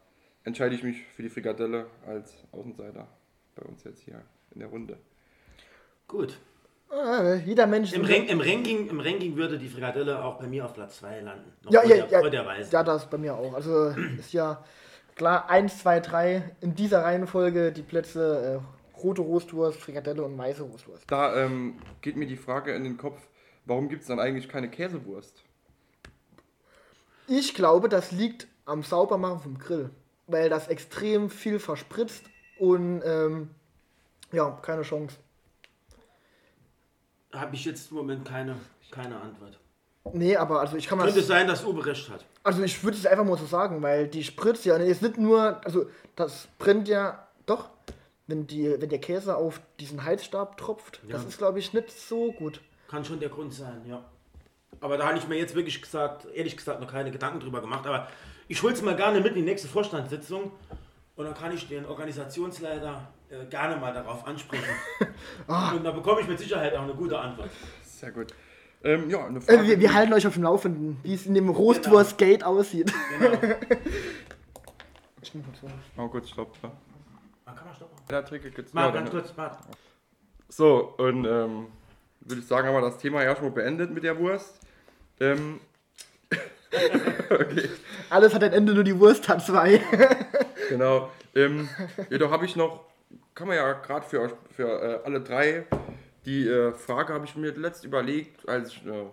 entscheide ich mich für die Frikadelle als Außenseiter bei uns jetzt hier in der Runde. Gut. Ah, jeder Mensch. Im, Rank, im, Ranking, Im Ranking würde die Frikadelle auch bei mir auf Platz 2 landen. Noch ja, ja, der, ja, ja, das bei mir auch. Also ist ja klar 1, 2, 3 in dieser Reihenfolge die Plätze äh, rote Roastwurst, Frikadelle und weiße Roastwurst. Da ähm, geht mir die Frage in den Kopf, warum gibt es dann eigentlich keine Käsewurst? Ich glaube, das liegt am Saubermachen vom Grill, weil das extrem viel verspritzt und ähm, ja, keine Chance. Habe ich jetzt im Moment keine, keine Antwort. Nee, aber also ich kann mal. Könnte sein, dass Uwe recht hat. Also ich würde es einfach mal so sagen, weil die spritzt ja ist nicht nur, also das brennt ja doch, wenn die, wenn der Käse auf diesen Heizstab tropft, das Ja. ist glaube ich nicht so gut. Kann schon der Grund sein, ja. Aber da habe ich mir jetzt wirklich gesagt, ehrlich gesagt, noch keine Gedanken drüber gemacht. Aber ich hole es mal gerne mit in die nächste Vorstandssitzung und dann kann ich den Organisationsleiter äh, gerne mal darauf ansprechen. Und da bekomme ich mit Sicherheit auch eine gute Antwort. Sehr gut. Ähm, ja, eine Äh, wir, wir halten euch auf dem Laufenden, wie es in dem Roastwurst Gate aussieht. Genau. oh, gut, stopp. Ja. Ah, kann man stoppen? Ja, Trick gibt's. Mal ja, ganz kurz, warte. So, und ähm, würde ich sagen, haben wir das Thema erstmal beendet mit der Wurst. Ähm, okay, Alles hat ein Ende, nur die Wurst hat zwei. Genau. Ähm, jedoch habe ich noch, kann man ja gerade für, euch- für äh, alle drei, die äh, Frage habe ich mir letzt überlegt, als ich eine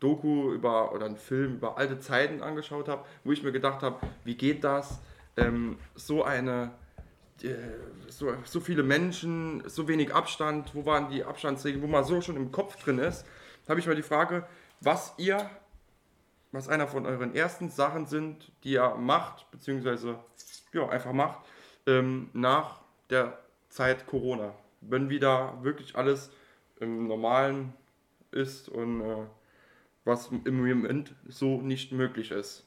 Doku über oder einen Film über alte Zeiten angeschaut habe, wo ich mir gedacht habe, wie geht das, ähm, so eine äh, so, so viele Menschen, so wenig Abstand, wo waren die Abstandsregeln, wo man so schon im Kopf drin ist, habe ich mir die Frage, was ihr, was einer von euren ersten Sachen sind, die ihr macht, beziehungsweise ja, einfach macht, ähm, nach der Zeit Corona. Wenn wieder wirklich alles im Normalen ist und äh, was im Moment so nicht möglich ist.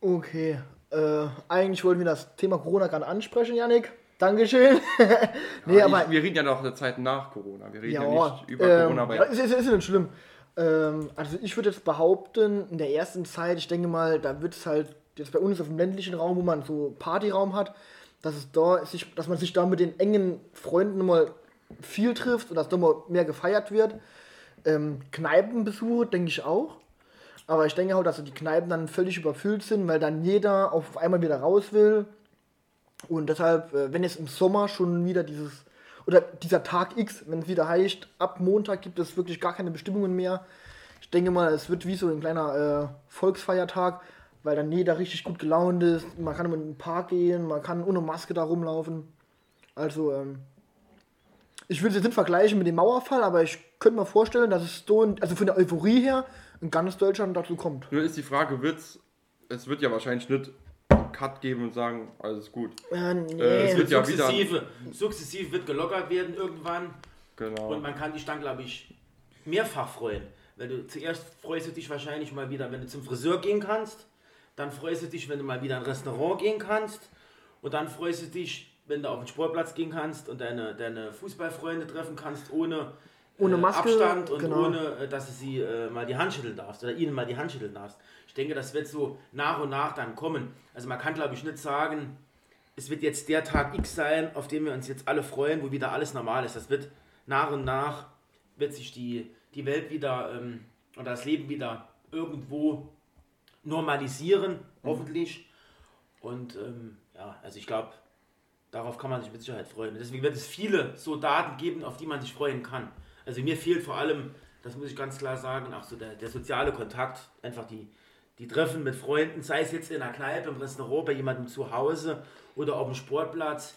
Okay, äh, eigentlich wollten wir das Thema Corona gerade ansprechen, Yannick. Dankeschön. nee, Ja, aber ich, wir reden ja noch der Zeit nach Corona. Wir reden ja, Ja, nicht über ähm, Corona. Weil, ja, ist, ist, ist nicht schlimm. Ähm, also ich würde jetzt behaupten, in der ersten Zeit, ich denke mal, da wird es halt jetzt bei uns auf dem ländlichen Raum, wo man so Partyraum hat, dass es da sich, dass man sich da mit den engen Freunden mal viel trifft und dass da mal mehr gefeiert wird. Ähm, Kneipenbesuche denke ich auch. Aber ich denke auch, dass die Kneipen dann völlig überfüllt sind, weil dann jeder auf einmal wieder raus will. Und deshalb, äh, wenn jetzt im Sommer schon wieder dieses, oder dieser Tag X, wenn es wieder heißt, ab Montag gibt es wirklich gar keine Bestimmungen mehr. Ich denke mal, es wird wie so ein kleiner äh, Volksfeiertag, weil dann jeder richtig gut gelaunt ist. Man kann in den Park gehen, man kann ohne Maske da rumlaufen. Also, ähm, ich würde es jetzt nicht vergleichen mit dem Mauerfall, aber ich könnte mir vorstellen, dass es so, also von der Euphorie her, in ganz Deutschland dazu kommt. Nur ist die Frage, wird's, es wird ja wahrscheinlich nicht Cut geben und sagen, alles gut. Äh, nee. Äh, es wird ja wieder- Sukzessive, sukzessiv wird gelockert werden irgendwann. Genau. Und man kann dich dann, glaube ich, mehrfach freuen. Weil du zuerst freust du dich wahrscheinlich mal wieder, wenn du zum Friseur gehen kannst. Dann freust du dich, wenn du mal wieder in ein Restaurant gehen kannst. Und dann freust du dich, wenn du auf den Sportplatz gehen kannst und deine, deine Fußballfreunde treffen kannst, ohne, Ohne äh, Maske, Abstand und genau. ohne, äh, dass du sie äh, mal die Hand schütteln darfst oder ihnen mal die Hand schütteln darfst. Ich denke, das wird so nach und nach dann kommen. Also man kann, glaube ich, nicht sagen, es wird jetzt der Tag X sein, auf den wir uns jetzt alle freuen, wo wieder alles normal ist. Das wird nach und nach, wird sich die, die Welt wieder ähm, oder das Leben wieder irgendwo normalisieren, hoffentlich. Und ähm, ja, also ich glaube, darauf kann man sich mit Sicherheit freuen. Deswegen wird es viele so Daten geben, auf die man sich freuen kann. Also mir fehlt vor allem, das muss ich ganz klar sagen, auch so der, der soziale Kontakt, einfach die, die Treffen mit Freunden, sei es jetzt in einer Kneipe, im Restaurant, bei jemandem zu Hause oder auf dem Sportplatz.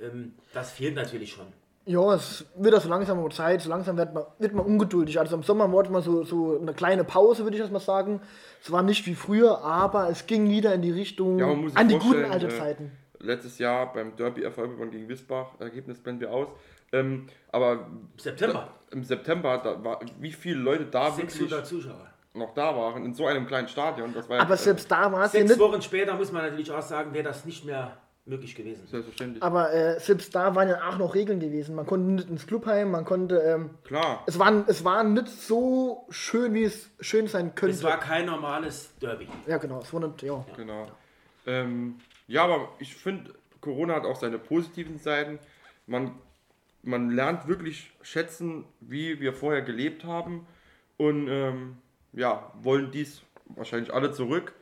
Ähm, das fehlt natürlich schon. Ja, es wird auch so langsam Zeit, so langsam wird man, wird man ungeduldig. Also im Sommer wurde man so, so eine kleine Pause, würde ich das mal sagen. Es war nicht wie früher, aber es ging wieder in die Richtung Ja, man muss sich an die guten alten äh, Zeiten. Letztes Jahr beim Derby Erfolg gegen Wiesbach, Ergebnis blenden wir aus. Ähm, aber September. Im September, da war, wie viele Leute da wirklich 600 Zuschauer. noch da waren, in so einem kleinen Stadion, das war ja Aber äh, selbst da war es ja Sechs nicht. Wochen später muss man natürlich auch sagen, wäre das nicht mehr möglich gewesen. selbstverständlich. Aber äh, selbst da waren ja auch noch Regeln gewesen. Man konnte nicht ins Clubheim, man konnte. Ähm, Klar, es, war, es war nicht so schön, wie es schön sein könnte. Es war kein normales Derby. ja, genau. Es war nicht, ja. genau. Ähm, ja, aber ich finde, Corona hat auch seine positiven Seiten. Man, man lernt wirklich schätzen, wie wir vorher gelebt haben und ähm, ja, wollen dies wahrscheinlich alle zurück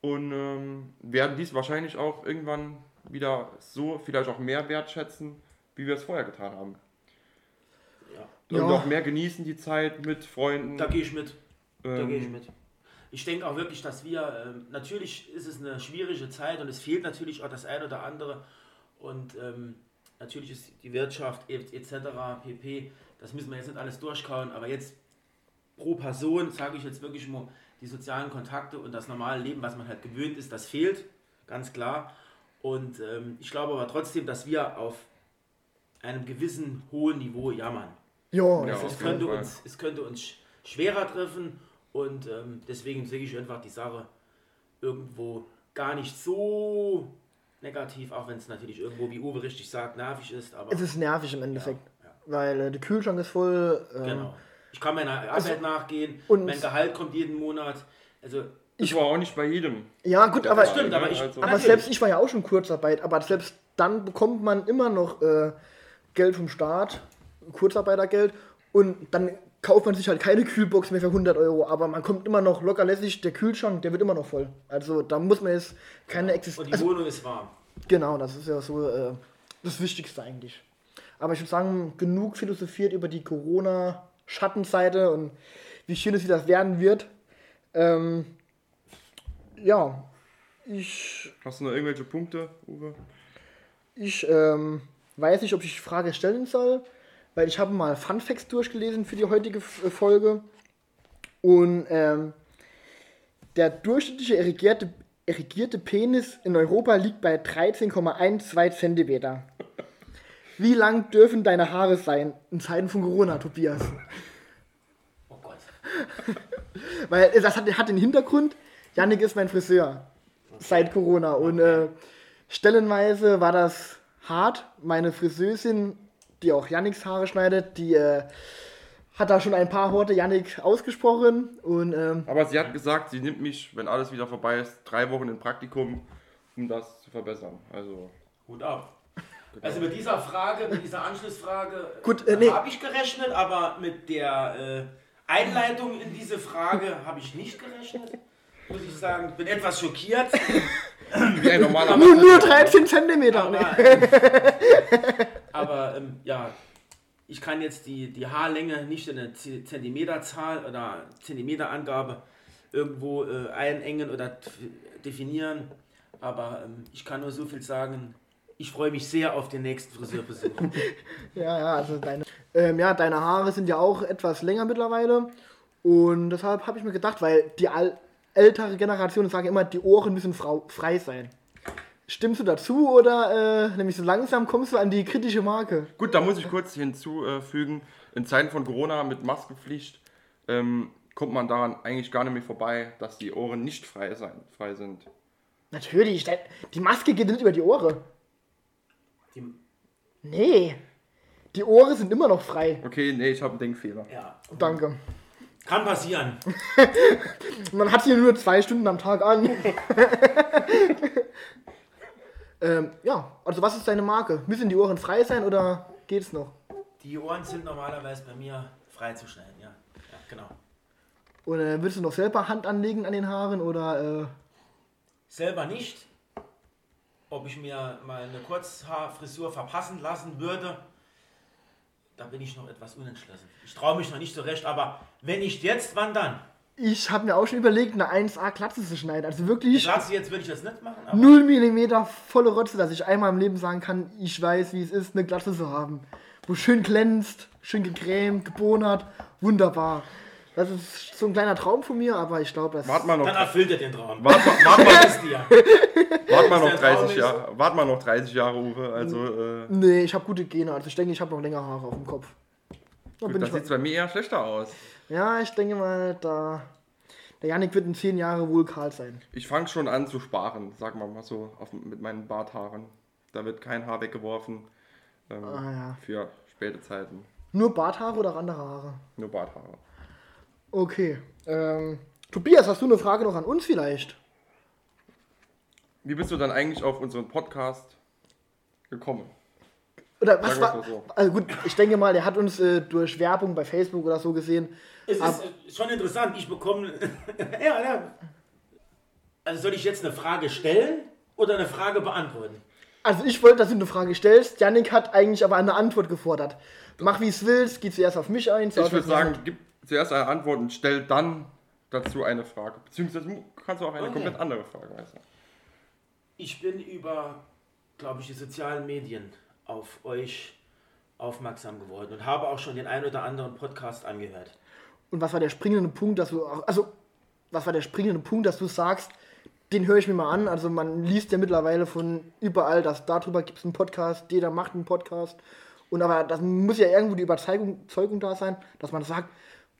und ähm, werden dies wahrscheinlich auch irgendwann wieder so vielleicht auch mehr wertschätzen, wie wir es vorher getan haben. Ja. Und Ja. auch mehr genießen die Zeit mit Freunden. Da gehe ich mit. Da Ähm, gehe ich mit. Ich denke auch wirklich, dass wir, ähm, natürlich ist es eine schwierige Zeit und es fehlt natürlich auch das eine oder andere. Und ähm, natürlich ist die Wirtschaft et- etc. pp. Das müssen wir jetzt nicht alles durchkauen, aber jetzt pro Person, sage ich jetzt wirklich mal, die sozialen Kontakte und das normale Leben, was man halt gewöhnt ist, das fehlt, ganz klar. Und ähm, ich glaube aber trotzdem, dass wir auf einem gewissen hohen Niveau jammern. Jo, Ja, es, auf könnte uns, es könnte uns sch- schwerer treffen und ähm, deswegen sehe ich einfach die Sache irgendwo gar nicht so negativ, auch wenn es natürlich irgendwo, wie Uwe richtig sagt, nervig ist. Aber es ist nervig im Endeffekt. ja. Weil äh, der Kühlschrank ist voll. Äh, Genau. Ich kann meiner Arbeit nachgehen, und- mein Gehalt kommt jeden Monat. Also, Ich war auch nicht bei jedem. Ja, gut, aber, stimmt, aber ich- Also, aber selbst ich war ja auch schon Kurzarbeit, aber selbst dann bekommt man immer noch äh, Geld vom Staat, Kurzarbeitergeld, und dann kauft man sich halt keine Kühlbox mehr für 100 Euro, aber man kommt immer noch locker lässig, der Kühlschrank, der wird immer noch voll. Also da muss man jetzt keine und Existenz. die Also, Wohnung ist warm. genau, das ist ja so äh, das Wichtigste eigentlich. Aber ich würde sagen, genug philosophiert über die Corona-Schattenseite und wie schön es wieder werden wird. Ähm, ja, ich Hast du noch irgendwelche Punkte, Uwe? Ich ähm, weiß nicht, ob ich die Frage stellen soll, weil ich habe mal Fun Facts durchgelesen für die heutige äh, Folge. Und ähm, der durchschnittliche erigierte, erigierte Penis in Europa liegt bei 13,12 Zentimeter. Wie lang dürfen deine Haare sein in Zeiten von Corona, Tobias? Oh Gott. Weil äh, das hat, hat den Hintergrund, Yannick ist mein Friseur seit Corona und äh, stellenweise war das hart. Meine Friseusin, die auch Yannicks Haare schneidet, die äh, hat da schon ein paar Worte Yannick ausgesprochen und ähm, Aber sie hat gesagt, sie nimmt mich, wenn alles wieder vorbei ist, drei Wochen in Praktikum, um das zu verbessern. Also, Hut ab. Also mit dieser Frage, mit dieser Anschlussfrage äh, nee. habe ich gerechnet, aber mit der äh, Einleitung in diese Frage habe ich nicht gerechnet. Muss ich sagen, bin etwas schockiert. wie ein normaler nur, nur 13 Zentimeter. Aber, aber ähm, ja, ich kann jetzt die, die Haarlänge nicht in eine Zentimeterzahl oder Zentimeterangabe irgendwo äh, einengen oder definieren. Aber ähm, ich kann nur so viel sagen. Ich freue mich sehr auf den nächsten Friseurbesuch. Ja, ja, also deine, ähm, ja, deine Haare sind ja auch etwas länger mittlerweile. Und deshalb habe ich mir gedacht, weil die ältere Generation sagen immer, die Ohren müssen frei sein. Stimmst du dazu oder äh, nämlich so langsam kommst du an die kritische Marke? Gut, da muss ich kurz hinzufügen, in Zeiten von Corona mit Maskenpflicht ähm, kommt man daran eigentlich gar nicht mehr vorbei, dass die Ohren nicht frei, sein, frei sind. Natürlich, die Maske geht nicht über die Ohren. Die, Nee, die Ohren sind immer noch frei. Okay, nee, ich habe einen Denkfehler. ja, Danke. kann passieren. Man hat sie nur zwei Stunden am Tag an. ähm, ja, also was ist deine Marke? Müssen die Ohren frei sein oder geht's noch? Die Ohren sind normalerweise bei mir freizuschneiden, ja. ja genau. Oder willst du noch selber Hand anlegen an den Haaren oder äh, Selber nicht. Ob ich mir mal eine Kurzhaarfrisur verpassen lassen würde, da bin ich noch etwas unentschlossen. Ich traue mich noch nicht so recht, aber wenn nicht jetzt, wann dann? Ich habe mir auch schon überlegt, eine 1A Glatze zu schneiden. Also wirklich Glatze jetzt würde ich das nicht machen, aber 0 mm volle Rotze, dass ich einmal im Leben sagen kann, ich weiß, wie es ist, eine Glatze zu haben. Wo schön glänzt, schön gecremt, gebonert, wunderbar. Das ist so ein kleiner Traum von mir, aber ich glaube, das Wart mal noch, dann erfüllt er den Traum. wart, mal- wart, dir. wart mal noch der Traum 30 ist- Jahre, wart mal noch 30 Jahre, Uwe. Also, äh, Nee, ich habe gute Gene. Also ich denke, ich habe noch länger Haare auf dem Kopf. Da gut, bin das sieht bei mir eher schlechter aus. Ja, ich denke mal, da. Der Janik wird in zehn Jahren wohl kahl sein. Ich fange schon an zu sparen, sagen wir mal so, auf, mit meinen Barthaaren. Da wird kein Haar weggeworfen ähm, Ah, ja. für späte Zeiten. Nur Barthaare oder auch andere Haare? Nur Barthaare. Okay. Ähm, Tobias, hast du eine Frage noch an uns vielleicht? Wie bist du dann eigentlich auf unseren Podcast gekommen? Oder was war. so. Also gut, ich denke mal, der hat uns äh, durch Werbung bei Facebook oder so gesehen. Es ist Ab- äh, schon interessant, ich bekomme. ja, ja. Also soll ich jetzt eine Frage stellen oder eine Frage beantworten? Also ich wollte, dass du eine Frage stellst. Janik hat eigentlich aber eine Antwort gefordert. Mach wie es willst, geh zuerst auf mich ein. Ich würde sagen, gib zuerst eine Antwort und stell dann dazu eine Frage. Beziehungsweise kannst du auch eine Okay. komplett andere Frage du. Ich bin über, glaube ich, die sozialen Medien auf euch aufmerksam geworden und habe auch schon den ein oder anderen Podcast angehört. Und was war der springende Punkt, dass du also, was war der springende Punkt, dass du sagst, den höre ich mir mal an. Also man liest ja mittlerweile von überall, dass darüber gibt es einen Podcast, jeder macht einen Podcast. Und aber das muss ja irgendwo die Überzeugung Zeugung da sein, dass man sagt,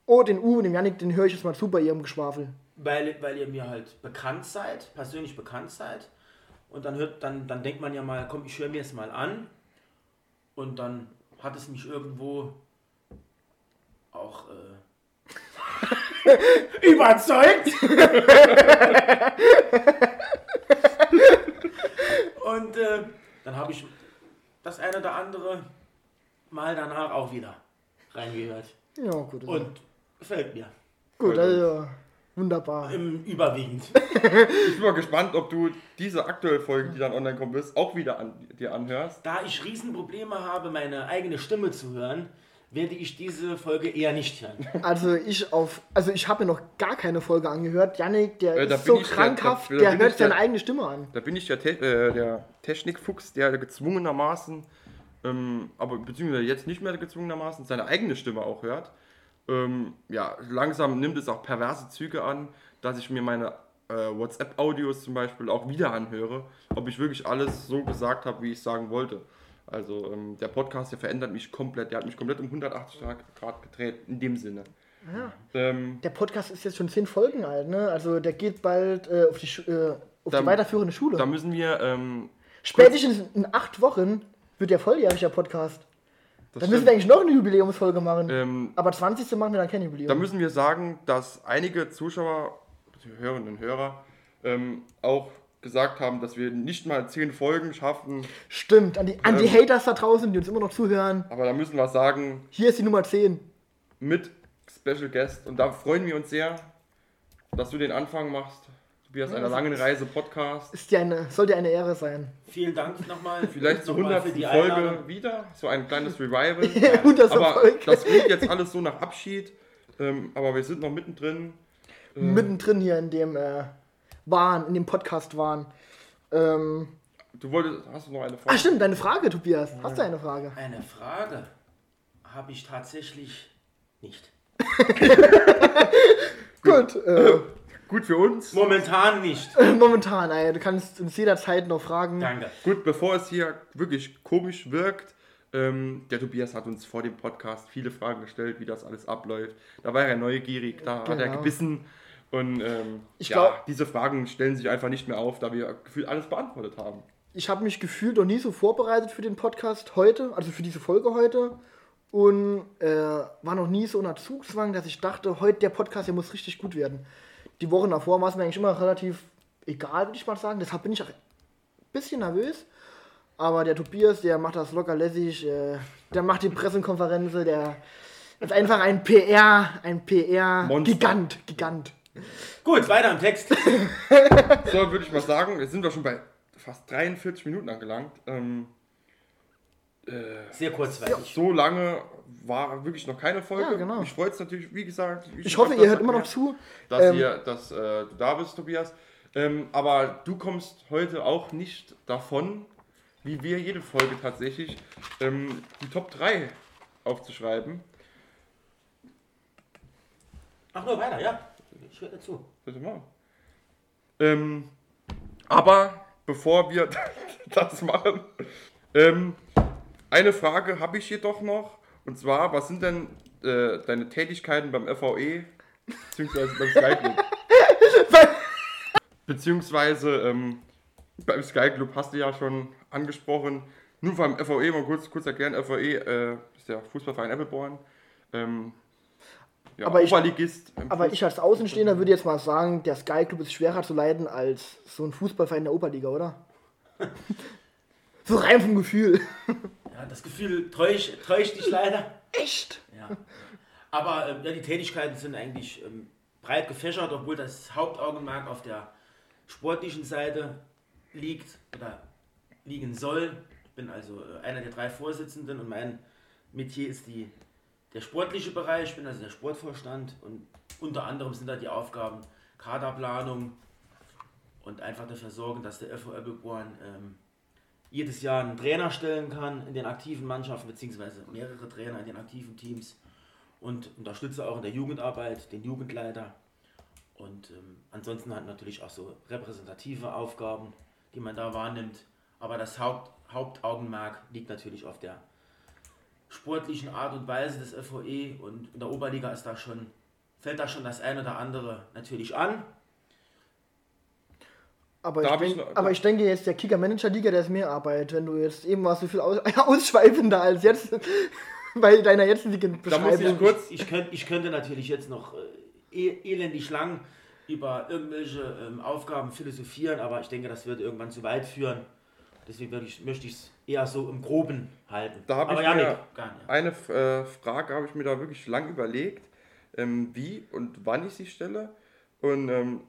oh, den Uwe, den Janik, den höre ich jetzt mal zu bei ihrem Geschwafel. Weil, weil ihr mir halt bekannt seid, persönlich bekannt seid. Und dann hört, dann, dann denkt man ja mal, komm, ich höre mir es mal an. Und dann hat es mich irgendwo auch äh, überzeugt. Und äh, dann habe ich das eine oder andere Mal danach auch wieder reingehört. Ja, gut. also- Und gefällt mir. gut, also wunderbar. Im überwiegend. Ich bin mal gespannt, ob du diese aktuelle Folge, die dann online kommen wirst, auch wieder an, dir anhörst. Da ich Riesenprobleme habe, meine eigene Stimme zu hören, werde ich diese Folge eher nicht hören. Also ich auf, also ich habe mir noch gar keine Folge angehört. Janik, der Äh, ist bin so ich der- krankhaft, da- da der hört seine der- eigene Stimme an. Da bin ich der, Te äh, der Technikfuchs, der gezwungenermaßen, ähm, aber beziehungsweise jetzt nicht mehr gezwungenermaßen, seine eigene Stimme auch hört. Ähm, ja, langsam nimmt es auch perverse Züge an, dass ich mir meine äh, WhatsApp-Audios zum Beispiel auch wieder anhöre, ob ich wirklich alles so gesagt habe, wie ich sagen wollte. Also ähm, der Podcast, der verändert mich komplett, der hat mich komplett um 180 Grad gedreht, in dem Sinne. Ähm, Der Podcast ist jetzt schon zehn Folgen alt, ne? Also der geht bald äh, auf, die, äh, auf Da- die weiterführende Schule. da müssen wir, ähm, Spätestens in acht Wochen wird der volljährig, der Podcast. Das Dann müssen wir eigentlich noch eine Jubiläumsfolge machen. ähm, Aber 20. machen wir dann kein Jubiläum. Da müssen wir sagen, dass einige Zuschauer, Hörerinnen und Hörer, ähm, auch gesagt haben, dass wir nicht mal zehn Folgen schaffen. Stimmt, an die, an die Haters da draußen, die uns immer noch zuhören. Aber da müssen wir sagen, Hier ist die Nummer 10. mit Special Guest. Und da freuen wir uns sehr, dass du den Anfang machst. Du bist einer langen Reise Podcast. Ist dir eine, soll dir eine Ehre sein. Vielen Dank nochmal. Vielleicht zur nochmal 100. für die Folge Einladung. wieder. So ein kleines Revival. 100. Aber Folge. das klingt jetzt alles so nach Abschied. Ähm, aber wir sind noch mittendrin. Mittendrin hier in dem äh, Wahn, in dem Podcast waren. Ähm, Du wolltest, hast du noch eine ah, Frage? stimmt, deine Frage, Tobias. Hast du eine Frage? Eine Frage habe ich tatsächlich nicht. Gut, äh, Gut für uns. Momentan nicht. momentan, ey, du kannst uns jederzeit noch fragen. Danke. Gut, bevor es hier wirklich komisch wirkt, ähm, der Tobias hat uns vor dem Podcast viele Fragen gestellt, wie das alles abläuft. Da war er neugierig, da hat er Genau. gebissen. Und ähm, Ich ja, glaub- diese Fragen stellen sich einfach nicht mehr auf, da wir gefühlt alles beantwortet haben. Ich habe mich gefühlt noch nie so vorbereitet für den Podcast heute, also für diese Folge heute. Und äh, war noch nie so unter Zugzwang, dass ich dachte, heute der Podcast, der muss richtig gut werden. Die Wochen davor war es mir eigentlich immer relativ egal, würde ich mal sagen. Deshalb bin ich auch ein bisschen nervös. Aber der Tobias, der macht das locker lässig. Äh, der macht die Pressekonferenz. Der ist einfach ein PR, ein PR-Gigant. Gigant. Gut, weiter im Text. So, würde ich mal sagen, jetzt sind wir schon bei fast 43 Minuten angelangt. Ähm, Sehr kurzweilig. so lange war wirklich noch keine Folge. Ja, genau. Mich freut es natürlich, wie gesagt. Ich hoffe, ihr hört immer noch zu. dass, Ähm, ihr, dass äh, du da bist, Tobias. Ähm, aber du kommst heute auch nicht davon, wie wir jede Folge tatsächlich, ähm, die Top 3 aufzuschreiben. Ach nur weiter, ja. Ich höre dazu. Bitte mal. Ähm, aber bevor wir das machen, ähm, eine Frage habe ich jedoch noch. Und zwar, was sind denn äh, deine Tätigkeiten beim FVE beziehungsweise beim Sky Club? beziehungsweise ähm, beim Sky Club hast du ja schon angesprochen. Nur beim FVE, mal kurz, kurz erklären, FVE äh, ist der Fußballverein Appleborn. Ähm, ja, Aber ich- Aber ich als Außenstehender würde jetzt mal sagen, der Sky Club ist schwerer zu leiden als so ein Fußballverein der Oberliga, oder? so rein vom Gefühl. Ja, das Gefühl täuscht, täuscht dich leider. Echt? Ja. Aber ähm, ja, die Tätigkeiten sind eigentlich ähm, breit gefächert, obwohl das Hauptaugenmerk auf der sportlichen Seite liegt oder liegen soll. Ich bin also äh, einer der drei Vorsitzenden und mein Metier ist die, der sportliche Bereich. Ich bin also der Sportvorstand und unter anderem sind da die Aufgaben Kaderplanung und einfach dafür sorgen, dass der FO Ebbelborn ähm, jedes Jahr einen Trainer stellen kann in den aktiven Mannschaften, beziehungsweise mehrere Trainer in den aktiven Teams und unterstütze auch in der Jugendarbeit den Jugendleiter. Und ähm, ansonsten hat natürlich auch so repräsentative Aufgaben, die man da wahrnimmt. Aber das Haupt, Hauptaugenmerk liegt natürlich auf der sportlichen Art und Weise des FOE und in der Oberliga ist da schon, fällt da schon das eine oder andere natürlich an. Aber ich, denk, aber ich, denke jetzt, der Kicker-Manager-Liga, der ist mehr Arbeit, wenn du jetzt eben was so viel aus, ausschweifender als jetzt bei deiner jetzigen Beschreibung. Ich, kurz ich, könnt, ich könnte natürlich jetzt noch äh, e-, elendig lang über irgendwelche ähm, Aufgaben philosophieren, aber ich denke, das wird irgendwann zu weit führen. Deswegen ich, möchte ich es eher so im Groben halten. Da habe ich ja, mir eine äh, Frage habe ich mir da wirklich lang überlegt, ähm, wie und wann ich sie stelle. Und ähm,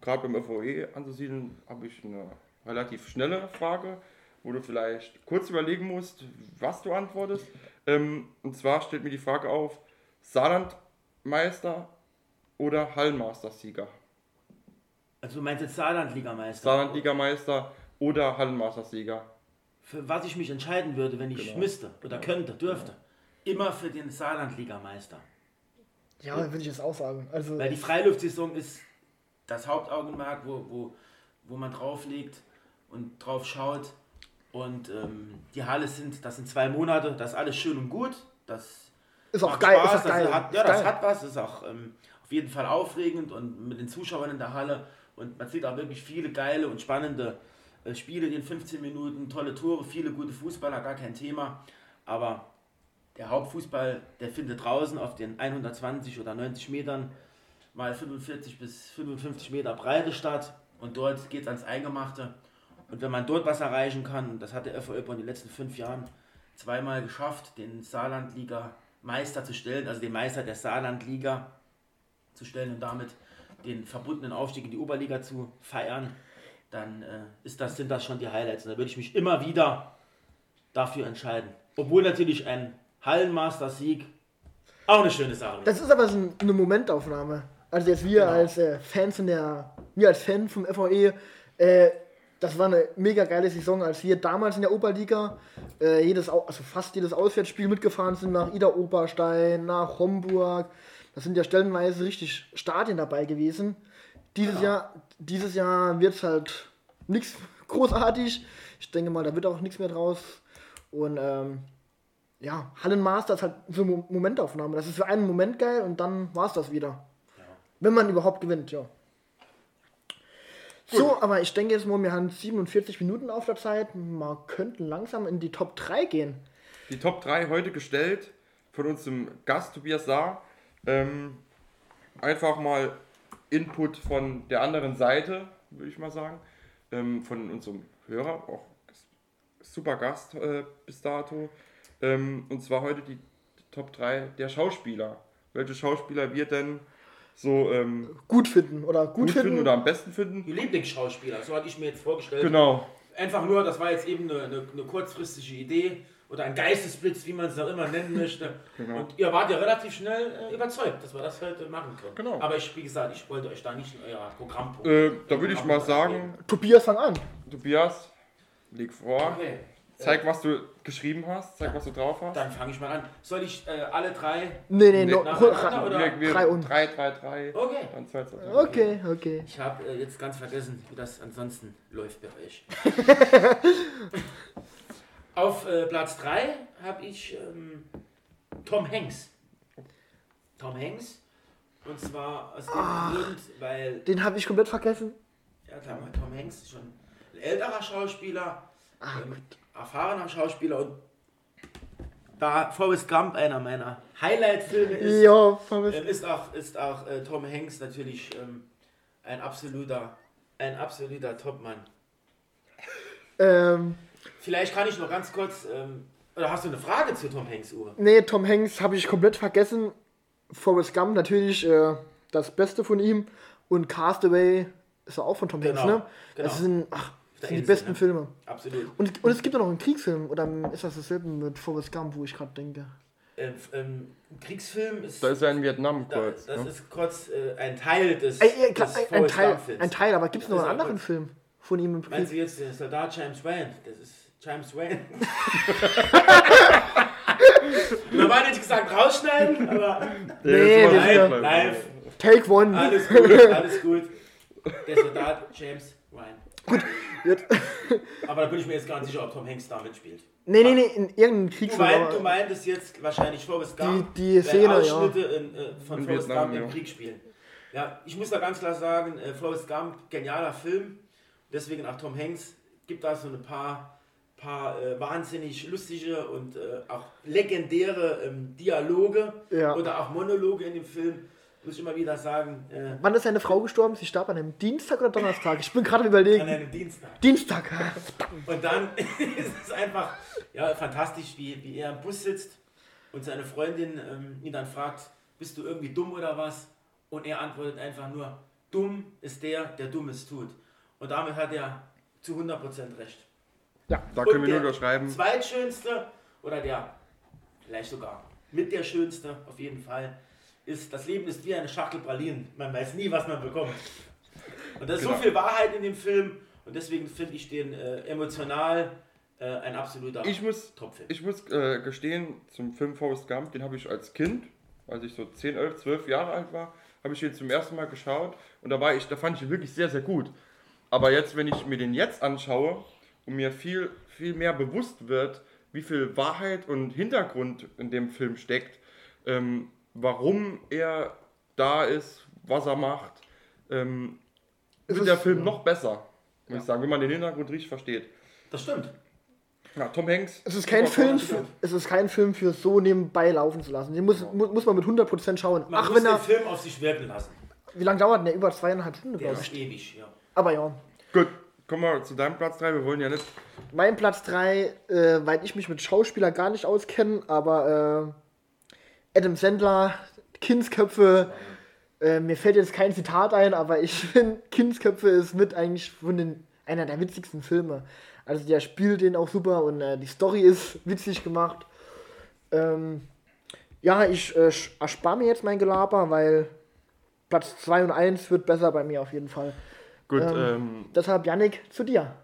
gerade beim FOE anzusiedeln, habe ich eine relativ schnelle Frage, wo du vielleicht kurz überlegen musst, was du antwortest. Ähm, und zwar stellt mir die Frage auf, Saarlandmeister oder Hallenmaster-Sieger? Also du meinst jetzt Saarland-Ligameister? Saarland-Ligameister oder Hallenmaster-Sieger. Für was ich mich entscheiden würde, wenn ich genau. müsste oder genau. könnte, dürfte. Genau. Immer für den Saarland-Ligameister. Ja, dann würde ich das auch sagen. Also Weil die Freiluftsaison ist das Hauptaugenmerk, wo, wo, wo man drauf legt und drauf schaut. Und ähm, die Halle sind, das sind zwei Monate, das ist alles schön und gut. Das ist auch geil. Spaß, ist auch geil. Hat, ja, das geil. hat was, ist auch ähm, auf jeden Fall aufregend und mit den Zuschauern in der Halle. Und man sieht auch wirklich viele geile und spannende äh, Spiele in 15 Minuten, tolle Tore, viele gute Fußballer, gar kein Thema. Aber der Hauptfußball, der findet draußen auf den 120 oder 90 Metern mal 45 bis 55 Meter Breite statt und dort geht es ans Eingemachte. Und wenn man dort was erreichen kann, das hat der FOÖ in den letzten fünf Jahren zweimal geschafft, den Saarlandliga Meister zu stellen, also den Meister der Saarlandliga zu stellen und damit den verbundenen Aufstieg in die Oberliga zu feiern, dann äh, ist das, sind das schon die Highlights. Und da würde ich mich immer wieder dafür entscheiden. Obwohl natürlich ein Hallenmaster-Sieg auch eine schöne Sache ist. Das ist aber so eine Momentaufnahme. Also jetzt wir genau. als äh, Fans in der, wir als Fan vom FVE, äh, das war eine mega geile Saison, als wir damals in der Oberliga äh, jedes, also fast jedes Auswärtsspiel mitgefahren sind nach Ida Oberstein, nach Homburg. Da sind ja stellenweise richtig Stadien dabei gewesen. Dieses ja. Jahr, dieses Jahr wird es halt nichts großartig. Ich denke mal, da wird auch nichts mehr draus. Und ähm, ja, Hallenmaster ist halt so eine Momentaufnahme. Das ist für einen Moment geil und dann war es das wieder. Wenn man überhaupt gewinnt, ja. Gut. So, aber ich denke jetzt mal, wir haben 47 Minuten auf der Zeit. Wir könnten langsam in die Top 3 gehen. Die Top 3 heute gestellt von unserem Gast Tobias Saar. Ähm, einfach mal Input von der anderen Seite, würde ich mal sagen. Ähm, von unserem Hörer, auch super Gast äh, bis dato. Ähm, und zwar heute die Top 3 der Schauspieler. Welche Schauspieler wir denn so ähm, gut finden oder gut, gut finden. finden. oder am besten finden. Die Lieblingsschauspieler, so hatte ich mir jetzt vorgestellt. Genau. Einfach nur, das war jetzt eben eine, eine, eine kurzfristige Idee oder ein Geistesblitz, wie man es auch immer nennen möchte. genau. Und ihr wart ja relativ schnell äh, überzeugt, dass wir das heute machen können. Genau. Aber ich, wie gesagt, ich wollte euch da nicht in euer Programm. Äh, da würde ich mal sagen. Tobias, fang an. Tobias, leg vor. Okay. Zeig, was du geschrieben hast, zeig, was du drauf hast. Dann fange ich mal an. Soll ich äh, alle drei? Nee, nee, no, oder? Wir, wir, drei und. Drei, drei, drei. Okay. Dann zwei, zwei, zwei. Okay, okay. Ich habe äh, jetzt ganz vergessen, wie das ansonsten läuft bei euch. Auf äh, Platz 3 habe ich ähm, Tom Hanks. Tom Hanks. Und zwar aus dem Ach, Grund, weil. Den habe ich komplett vergessen. Ja, klar, Tom Hanks ist schon ein älterer Schauspieler. Ach, ähm, erfahrener Schauspieler und da Forrest Gump einer meiner Highlight-Filme ist, ja, äh, ist auch, ist auch äh, Tom Hanks natürlich ähm, ein absoluter, ein absoluter Topmann. Ähm, Vielleicht kann ich noch ganz kurz, ähm, oder hast du eine Frage zu Tom Hanks, Uwe? Nee, Tom Hanks habe ich komplett vergessen. Forrest Gump natürlich äh, das Beste von ihm und Castaway ist auch von Tom genau, Hanks, ne? Genau. Das sind, ach, das sind die besten ne? Filme. Absolut. Und, und es gibt ja noch einen Kriegsfilm, oder ist das dasselbe mit Forrest Gump, wo ich gerade denke? Ähm, ähm, Kriegsfilm ist. Da ist ja in Vietnam kurz. Das, das ne? ist kurz äh, ein Teil des, äh, äh, des ein, Teil, ein Teil, aber gibt es noch einen anderen kurz. Film von ihm im Krieg? Meinst du jetzt der Soldat James Wayne? Das ist James Wayne. Normal hätte ich gesagt rausschneiden, aber Nee, ja- bleiben. live. Take one. Alles gut, alles gut. Der Soldat James Ryan. Jetzt, Aber da bin ich mir jetzt gar nicht sicher, ob Tom Hanks da mitspielt. nee, nee, nee, in irgendeinem Du, Kriegsfilm. meint, du meintest jetzt wahrscheinlich Forrest Gump, Die- die Szene, ja. Ausschnitte in, äh, von In Forrest Vietnam, Gump im ja. Krieg spielen. Ja, ich muss da ganz klar sagen, äh, Forrest Gump, genialer Film. Deswegen auch Tom Hanks gibt da so ein paar, paar äh, wahnsinnig lustige und äh, auch legendäre ähm, Dialoge Ja. oder auch Monologe in dem Film. Muss ich immer wieder sagen, äh, Wann ist seine Frau gestorben? Sie starb an einem Dienstag oder Donnerstag? Ich bin gerade am an überlegen. einem Dienstag. Dienstag. Und dann ist es einfach ja, fantastisch, wie, wie er im Bus sitzt und seine Freundin ähm, ihn dann fragt, bist du irgendwie dumm oder was? Und er antwortet einfach nur, dumm ist der, der Dummes tut. Und damit hat er zu 100% recht. Da Und können wir der nur unterschreiben. Zweitschönste oder der, vielleicht sogar mit der schönste auf jeden Fall, ist, das Leben ist wie eine Schachtel Pralinen. Man weiß nie, was man bekommt. Und da ist Genau. so viel Wahrheit in dem Film und deswegen finde ich den äh, emotional äh, ein absoluter Ich muss, Topfilm. ich muss äh, gestehen, zum Film Forrest Gump, den habe ich als Kind, als ich so 10, 11, 12 Jahre alt war, habe ich den zum ersten Mal geschaut und da, war ich, da fand ich ihn wirklich sehr, sehr gut. Aber jetzt, wenn ich mir den jetzt anschaue und mir viel, viel mehr bewusst wird, wie viel Wahrheit und Hintergrund in dem Film steckt, ähm, warum er da ist, was er macht, ähm, wird der Film noch besser, muss ich sagen, wenn man den Hintergrund richtig versteht. Das stimmt. Ja, Tom Hanks. Es ist kein Film, für, es ist kein Film für so nebenbei laufen zu lassen. Den muss, mu- muss man mit 100% schauen. Man Ach, muss wenn den er. Film auf sich wirken lassen. Wie lange dauert denn der? Über zweieinhalb Stunden, Der glaube ist ich. ewig, ja. Aber ja. Gut, kommen wir zu deinem Platz 3. Wir wollen ja nicht. Mein Platz 3, äh, weil ich mich mit Schauspieler gar nicht auskenne, aber äh, Adam Sandler, Kindsköpfe, äh, mir fällt jetzt kein Zitat ein, aber ich finde, Kindsköpfe ist mit eigentlich von den, einer der witzigsten Filme. Also der spielt den auch super und äh, die Story ist witzig gemacht. Ähm, ja, ich äh, erspare mir jetzt mein Gelaber, weil Platz 2 und 1 wird besser bei mir auf jeden Fall. Gut, Ähm. ähm, Deshalb, Yannick, zu dir.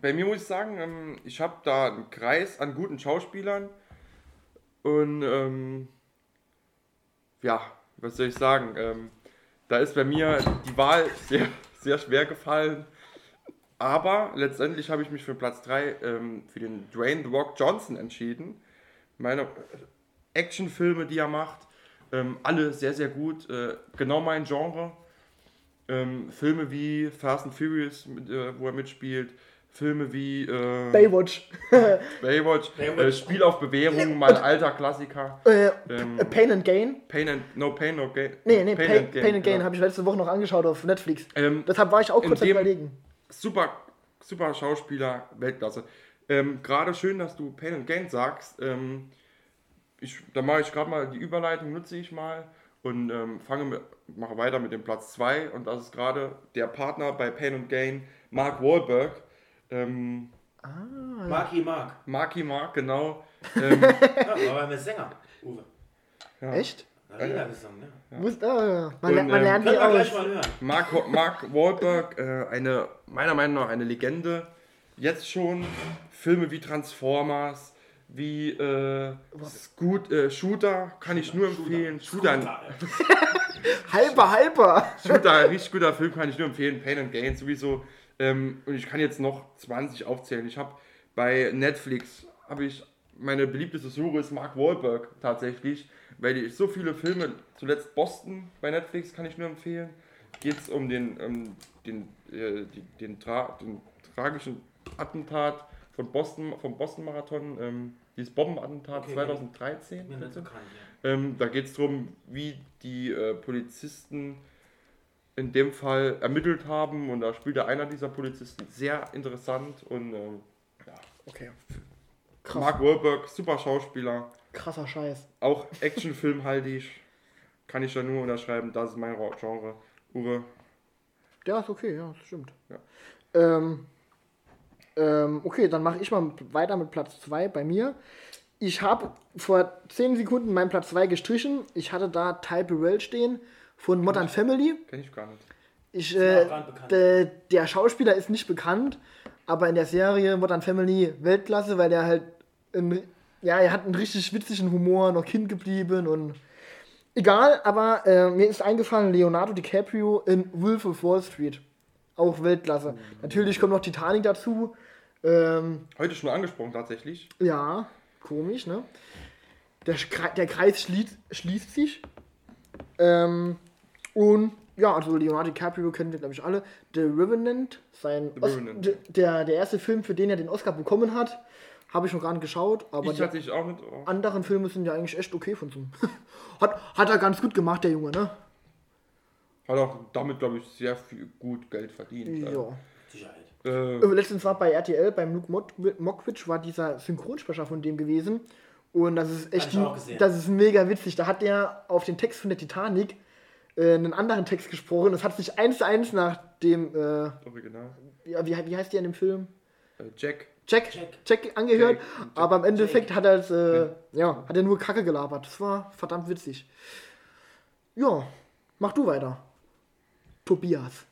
bei mir muss ich sagen, ähm, ich habe da einen Kreis an guten Schauspielern. Und ähm, ja, was soll ich sagen? Ähm, da ist bei mir die Wahl sehr, sehr schwer gefallen. Aber letztendlich habe ich mich für Platz 3 ähm, für den Dwayne The Rock Johnson entschieden. Meine Actionfilme, die er macht, ähm, alle sehr, sehr gut. Äh, genau mein Genre. Ähm, Filme wie Fast and Furious, mit, äh, wo er mitspielt. Filme wie äh, Baywatch. Baywatch, Baywatch. Äh, Spiel auf Bewährung, mein alter Klassiker. Äh, Ähm, Pain and Gain. Pain and, no Pain, no Gain. Nee, nee, Pain, Pain, and Gain genau. habe ich letzte Woche noch angeschaut auf Netflix. Ähm, Deshalb war ich auch kurz am überlegen. super, super Schauspieler, Weltklasse. Ähm, gerade schön, dass du Pain and Gain sagst. Ähm, ich, da mache ich gerade mal die Überleitung, nutze ich mal und ähm, fange mit, mache weiter mit dem Platz 2 und das ist gerade der Partner bei Pain and Gain, Mark Wahlberg. Ähm, Marky Mark. Marky Mark, genau. Ähm, Ja, war beim Sänger, Uwe. ja. Echt? Arena gesungen, ne? Muss, ah, man, Und, lernt- man ähm, lernt Können die aus. mal hören. Mark, Mark Wahlberg, äh, eine, meiner Meinung nach eine Legende. Jetzt schon Filme wie Transformers, wie äh, Scoot, äh, Shooter, kann ich nur empfehlen. Shooter, Hyper, hyper. Shooter, ein richtig guter Film, kann ich nur empfehlen. Pain and Gain sowieso. Ähm, und ich kann jetzt noch 20 aufzählen. Ich habe bei Netflix, habe ich, meine beliebteste Suche ist Mark Wahlberg tatsächlich, weil ich so viele Filme, zuletzt Boston bei Netflix kann ich nur empfehlen. Geht es um den, ähm, den, äh, die, den, tra den tragischen Attentat von Boston, vom Boston-Marathon, ähm, dieses Bombenattentat Okay, 2013. Mir nicht so bekannt, ja. Ähm, da geht es darum, wie die äh, Polizisten in dem Fall ermittelt haben und da spielt einer dieser Polizisten sehr interessant und ähm, ja. Okay. Krass. Mark Wahlberg, super Schauspieler, Krasser Scheiß. auch Actionfilm halte ich, kann ich da nur unterschreiben, das ist mein Genre. Uwe, Ja, ist okay, ja, das stimmt. Ja. Ähm, ähm, okay, dann mache ich mal weiter mit Platz 2 bei mir. Ich habe vor 10 Sekunden meinen Platz 2 gestrichen. Ich hatte da Ty Burrell stehen von Modern Family. kenne ich gar nicht. Ich, äh, bekannt. der, Schauspieler ist nicht bekannt, aber in der Serie Modern Family Weltklasse, weil der halt ein Ja, er hat einen richtig witzigen Humor, noch Kind geblieben und. Egal, aber äh, mir ist eingefallen, Leonardo DiCaprio in Wolf of Wall Street. Auch Weltklasse. Natürlich kommt noch Titanic dazu. Ähm, Heute schon angesprochen tatsächlich. ja, komisch, ne? Der, der Kreis schließt, schließt sich. Ähm, und ja, also Leonardo DiCaprio kennen wir, glaube ich, alle. The Revenant, sein The Revenant. der, der erste Film, für den er den Oscar bekommen hat, habe ich noch gar nicht geschaut, aber ich die auch mit. Oh. anderen Filme sind ja eigentlich echt okay von so. hat, hat er ganz gut gemacht, der Junge, ne? Hat auch damit, glaube ich, sehr viel gut Geld verdient. Ja. Sicherheit. Äh, Äh, Letztens war bei RTL, beim Luke Mod- Mockridge, war dieser Synchronsprecher von dem gewesen. Und das ist echt, das ist mega witzig. Da hat der auf den Text von der Titanic äh, einen anderen Text gesprochen. Das hat sich eins zu eins nach dem, äh, original. ja, wie, wie heißt der in dem Film? Äh, Jack. Jack, Jack. Jack, angehört. Jack, Jack. aber im Endeffekt hat er es, äh, ja, hat er nur Kacke gelabert. Das war verdammt witzig. Ja, mach du weiter. Tobias.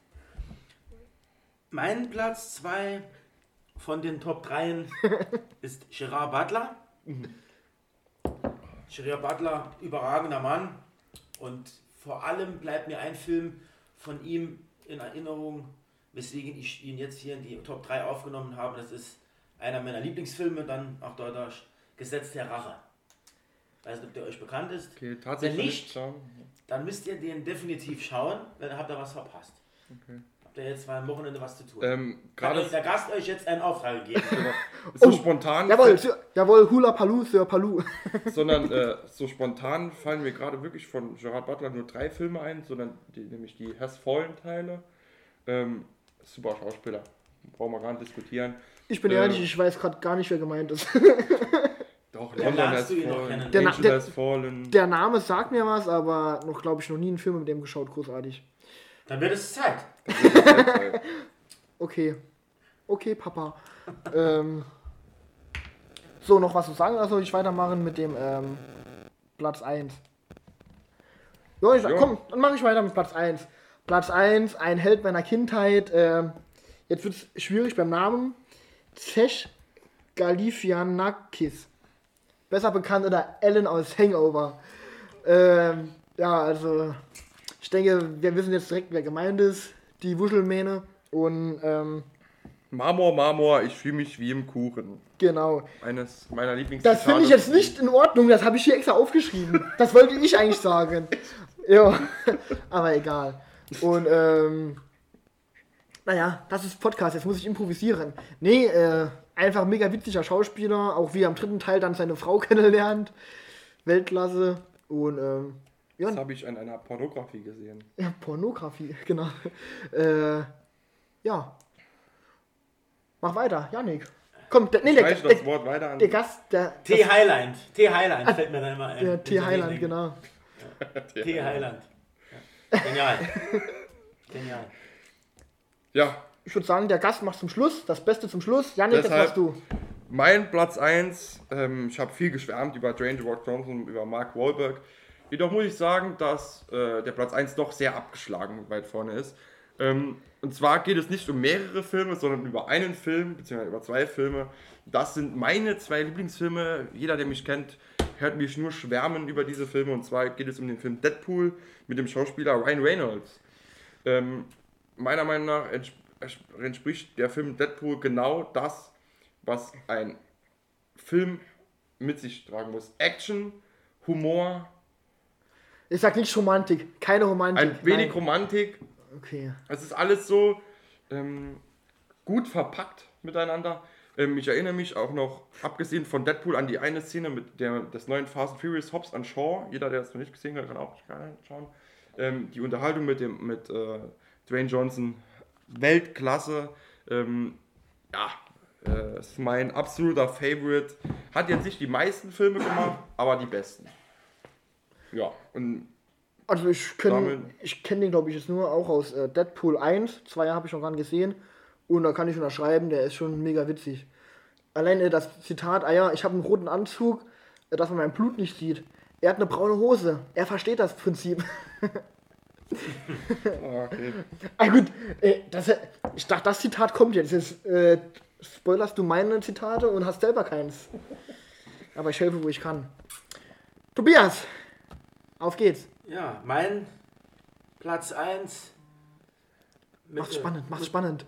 Mein Platz 2 von den Top 3 ist Gerard Butler. Gerard Butler, überragender Mann. Und vor allem bleibt mir ein Film von ihm in Erinnerung, weswegen ich ihn jetzt hier in die Top 3 aufgenommen habe. Das ist einer meiner Lieblingsfilme, dann auch Deutsch, Gesetz der Rache. Weiß nicht, ob der euch bekannt ist. Okay, tatsächlich. Wenn nicht. Dann müsst ihr den definitiv schauen, dann habt ihr was verpasst. Okay. Ihr jetzt mal am Wochenende was zu tun. Ähm, Gerade der Gast euch jetzt einen Auftrag gegeben. so Oh, spontan. Jawohl, jawohl, Hula Palu, Sir Palu. sondern äh, so spontan fallen mir gerade wirklich von Gerard Butler nur drei Filme ein, sondern die, nämlich die Has Fallen Teile. Ähm, super Schauspieler, brauchen wir gar nicht diskutieren. Ich bin Ähm. ehrlich, ich weiß gerade gar nicht, wer gemeint ist. Doch, London Has Fallen. Der Angel der- Has Fallen. Der Name sagt mir was, aber noch, glaube ich, noch nie einen Film mit dem geschaut, großartig. Dann wird es Zeit. Okay. Okay, Papa. ähm, so, noch was zu sagen? Also ich weitermachen mit dem ähm, Platz 1. Jo, ich, Ja. komm, dann mache ich weiter mit Platz 1. Platz 1, ein Held meiner Kindheit. Ähm, jetzt wird es schwierig beim Namen. Zesh Galifianakis. Besser bekannt unter Ellen aus Hangover. Ähm, ja, also ich denke, wir wissen jetzt direkt, wer gemeint ist. Die Wuschelmähne. Und ähm, Marmor, Marmor, ich fühle mich wie im Kuchen. genau. Eines meiner Lieblings. Das finde ich jetzt nicht in Ordnung. Das habe ich hier extra aufgeschrieben. Das wollte ich eigentlich sagen. Ja, aber egal. Und ähm, naja, das ist Podcast. Jetzt muss ich improvisieren. Nee, äh, einfach mega witziger Schauspieler. Auch wie er im dritten Teil dann seine Frau kennenlernt. Weltklasse. Und ähm, ja, Das habe ich an einer Pornografie gesehen. Ja, Pornografie, genau. Äh, ja. Mach weiter, Janik. Komm, der, nee, der, der, das Wort weiter an. der Gast, der, T. Highland. T. Highland fällt mir dann immer ein. der T. Dieser Highland, genau. T. Highland. Ja. Genial. Genial. Ja, Ich würde sagen, der Gast macht zum Schluss, das Beste zum Schluss. Janik, Deshalb- machst du. Mein Platz 1, ähm, ich habe viel geschwärmt über Dwayne Rock Johnson, über Mark Wahlberg. Jedoch muss ich sagen, dass äh, der Platz 1 doch sehr abgeschlagen weit vorne ist. Ähm, und zwar geht es nicht um mehrere Filme, sondern über einen Film, beziehungsweise über zwei Filme. Das sind meine zwei Lieblingsfilme. Jeder, der mich kennt, hört mich nur schwärmen über diese Filme. Und zwar geht es um den Film Deadpool mit dem Schauspieler Ryan Reynolds. Ähm, meiner Meinung nach entsp entspricht der Film Deadpool genau das, was ein Film mit sich tragen muss. Action, Humor, Ich sag nicht Romantik, keine Romantik. ein wenig Nein. Romantik. Okay. Es ist alles so ähm, gut verpackt miteinander. Ähm, ich erinnere mich auch noch, abgesehen von Deadpool, an die eine Szene mit der, des neuen Fast and Furious Hobbs an Shaw. Jeder, der es noch nicht gesehen hat, kann auch schauen. Ähm, die Unterhaltung mit, dem, mit äh, Dwayne Johnson, Weltklasse. Ähm, ja, äh, ist mein absoluter Favorite. Hat jetzt nicht die meisten Filme gemacht, aber die besten. Ja, und Also ich kenne ich kenn den, glaube ich, jetzt nur auch aus äh, Deadpool 1. Zwei habe ich noch gar nicht gesehen. Und da kann ich unterschreiben, der ist schon mega witzig. Allein äh, das Zitat, ah ja, ich habe einen roten Anzug, äh, dass man mein Blut nicht sieht. Er hat eine braune Hose. Er versteht das Prinzip. ah, okay. ah gut, äh, das, ich dachte, das Zitat kommt jetzt. Jetzt äh, spoilerst du meine Zitate und hast selber keins. Aber ich helfe, wo ich kann. Tobias, auf geht's. Ja, mein Platz 1. Macht's spannend, macht's spannend.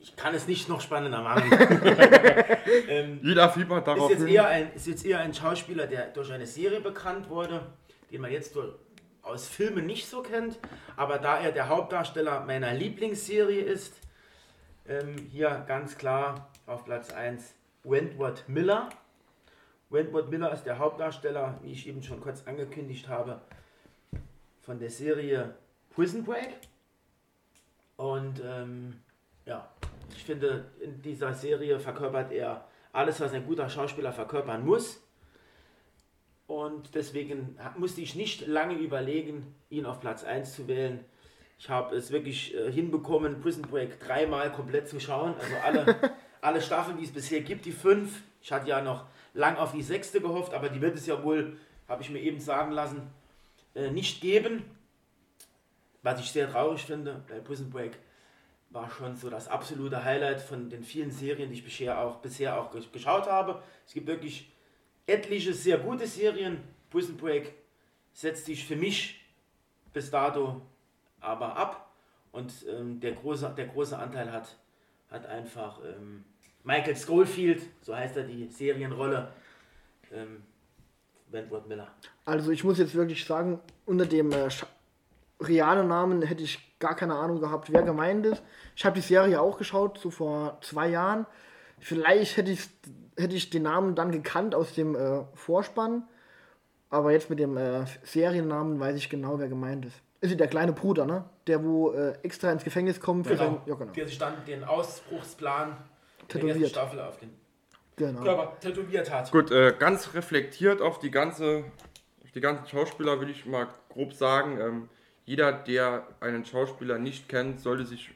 Ich kann es nicht noch spannender machen. ähm, Jeder fiebert darauf ist, jetzt eher ein, ist jetzt eher ein Schauspieler, der durch eine Serie bekannt wurde, den man jetzt durch, aus Filmen nicht so kennt. Aber da er der Hauptdarsteller meiner Lieblingsserie ist, ähm, hier ganz klar auf Platz 1 Wentworth Miller. Wentworth Miller ist der Hauptdarsteller, wie ich eben schon kurz angekündigt habe, von der Serie Prison Break. Und ähm, ja, ich finde, in dieser Serie verkörpert er alles, was ein guter Schauspieler verkörpern muss. Und deswegen musste ich nicht lange überlegen, ihn auf Platz 1 zu wählen. Ich habe es wirklich äh, hinbekommen, Prison Break dreimal komplett zu schauen. Also alle, alle Staffeln, die es bisher gibt, die fünf. Ich hatte ja noch lang auf die sechste gehofft, aber die wird es ja wohl, habe ich mir eben sagen lassen, äh, nicht geben. Was ich sehr traurig finde, bei Prison Break war schon so das absolute Highlight von den vielen Serien, die ich bisher auch, bisher auch gesch- geschaut habe. Es gibt wirklich etliche sehr gute Serien. Prison Break setzt sich für mich bis dato aber ab und ähm, der, große, der große Anteil hat, hat einfach ähm, Michael Schofield, so heißt er die Serienrolle, ähm, Wentworth Miller. Also ich muss jetzt wirklich sagen, unter dem äh, realen Namen hätte ich gar keine Ahnung gehabt, wer gemeint ist. Ich habe die Serie auch geschaut, so vor zwei Jahren. Vielleicht hätte ich, hätte ich den Namen dann gekannt aus dem äh, Vorspann. Aber jetzt mit dem äh, Seriennamen weiß ich genau, wer gemeint ist. Ist der kleine Bruder, ne? Der, wo äh, extra ins Gefängnis kommt für sein. Ja, genau. Der sich dann den Ausbruchsplan Tätowiert. Staffel auf den genau. Körper tätowiert hat. Gut, äh, ganz reflektiert auf die ganze, auf die ganzen Schauspieler will ich mal grob sagen. Ähm, jeder, der einen Schauspieler nicht kennt, sollte sich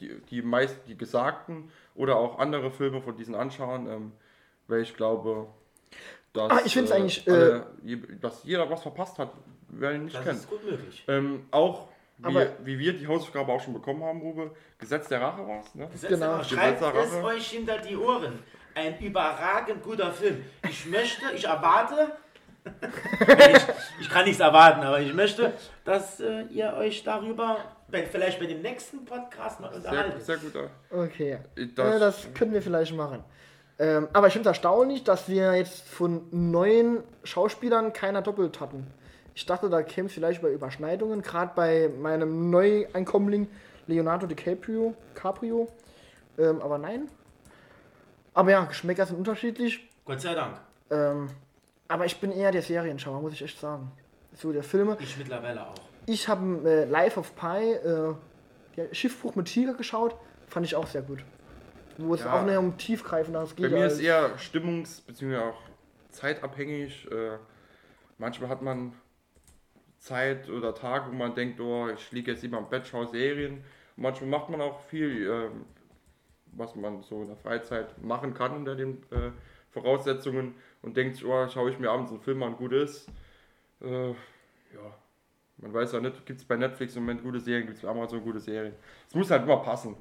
die, die meist die gesagten oder auch andere Filme von diesen anschauen, ähm, weil ich glaube, dass, Ah, ich find's eigentlich, alle, je- dass jeder was verpasst hat, wer ihn nicht Das kennt. ist gut möglich. Ähm, auch wie, Aber- wie wir die Hausaufgabe auch schon bekommen haben, Uwe, Gesetz der Rache war es, ne? Setzt Genau. aber, Schreibt Gesetz der es euch hinter die Ohren. Ein überragend guter Film. Ich möchte, ich erwarte, ich, ich kann nichts erwarten, aber ich möchte, dass äh, ihr euch darüber bei, vielleicht bei dem nächsten Podcast mal Sehr, unterhaltet. sehr gut. äh, Okay. Das- Das, das können wir vielleicht machen. Ähm, aber ich finde es erstaunlich, dass wir jetzt von neuen Schauspielern keiner doppelt hatten. Ich dachte, da käme es vielleicht bei Überschneidungen, gerade bei meinem Neueinkommling Leonardo DiCaprio. Caprio. Ähm, aber nein. Aber ja, Geschmäcker sind unterschiedlich. Gott sei Dank. Ähm, aber ich bin eher der Serienschauer, muss ich echt sagen. So der Filme. Ich mittlerweile auch. Ich habe äh, Life of Pi, äh, der Schiffbruch mit Tiger geschaut, fand ich auch sehr gut. Wo es Ja. auch mehr um tiefgreifenderes Bei geht. mir als- ist eher stimmungs- bzw. auch zeitabhängig. Äh, manchmal hat man Zeit oder Tage, wo man denkt, oh, ich liege jetzt lieber im Bett, schaue Serien. Manchmal macht man auch viel, ähm, was man so in der Freizeit machen kann unter den äh, Voraussetzungen und denkt sich, oh, schaue ich mir abends einen Film an, gut ist. Äh, ja, man weiß ja nicht, gibt es bei Netflix im Moment gute Serien, gibt es bei Amazon gute Serien. Es muss halt immer passen.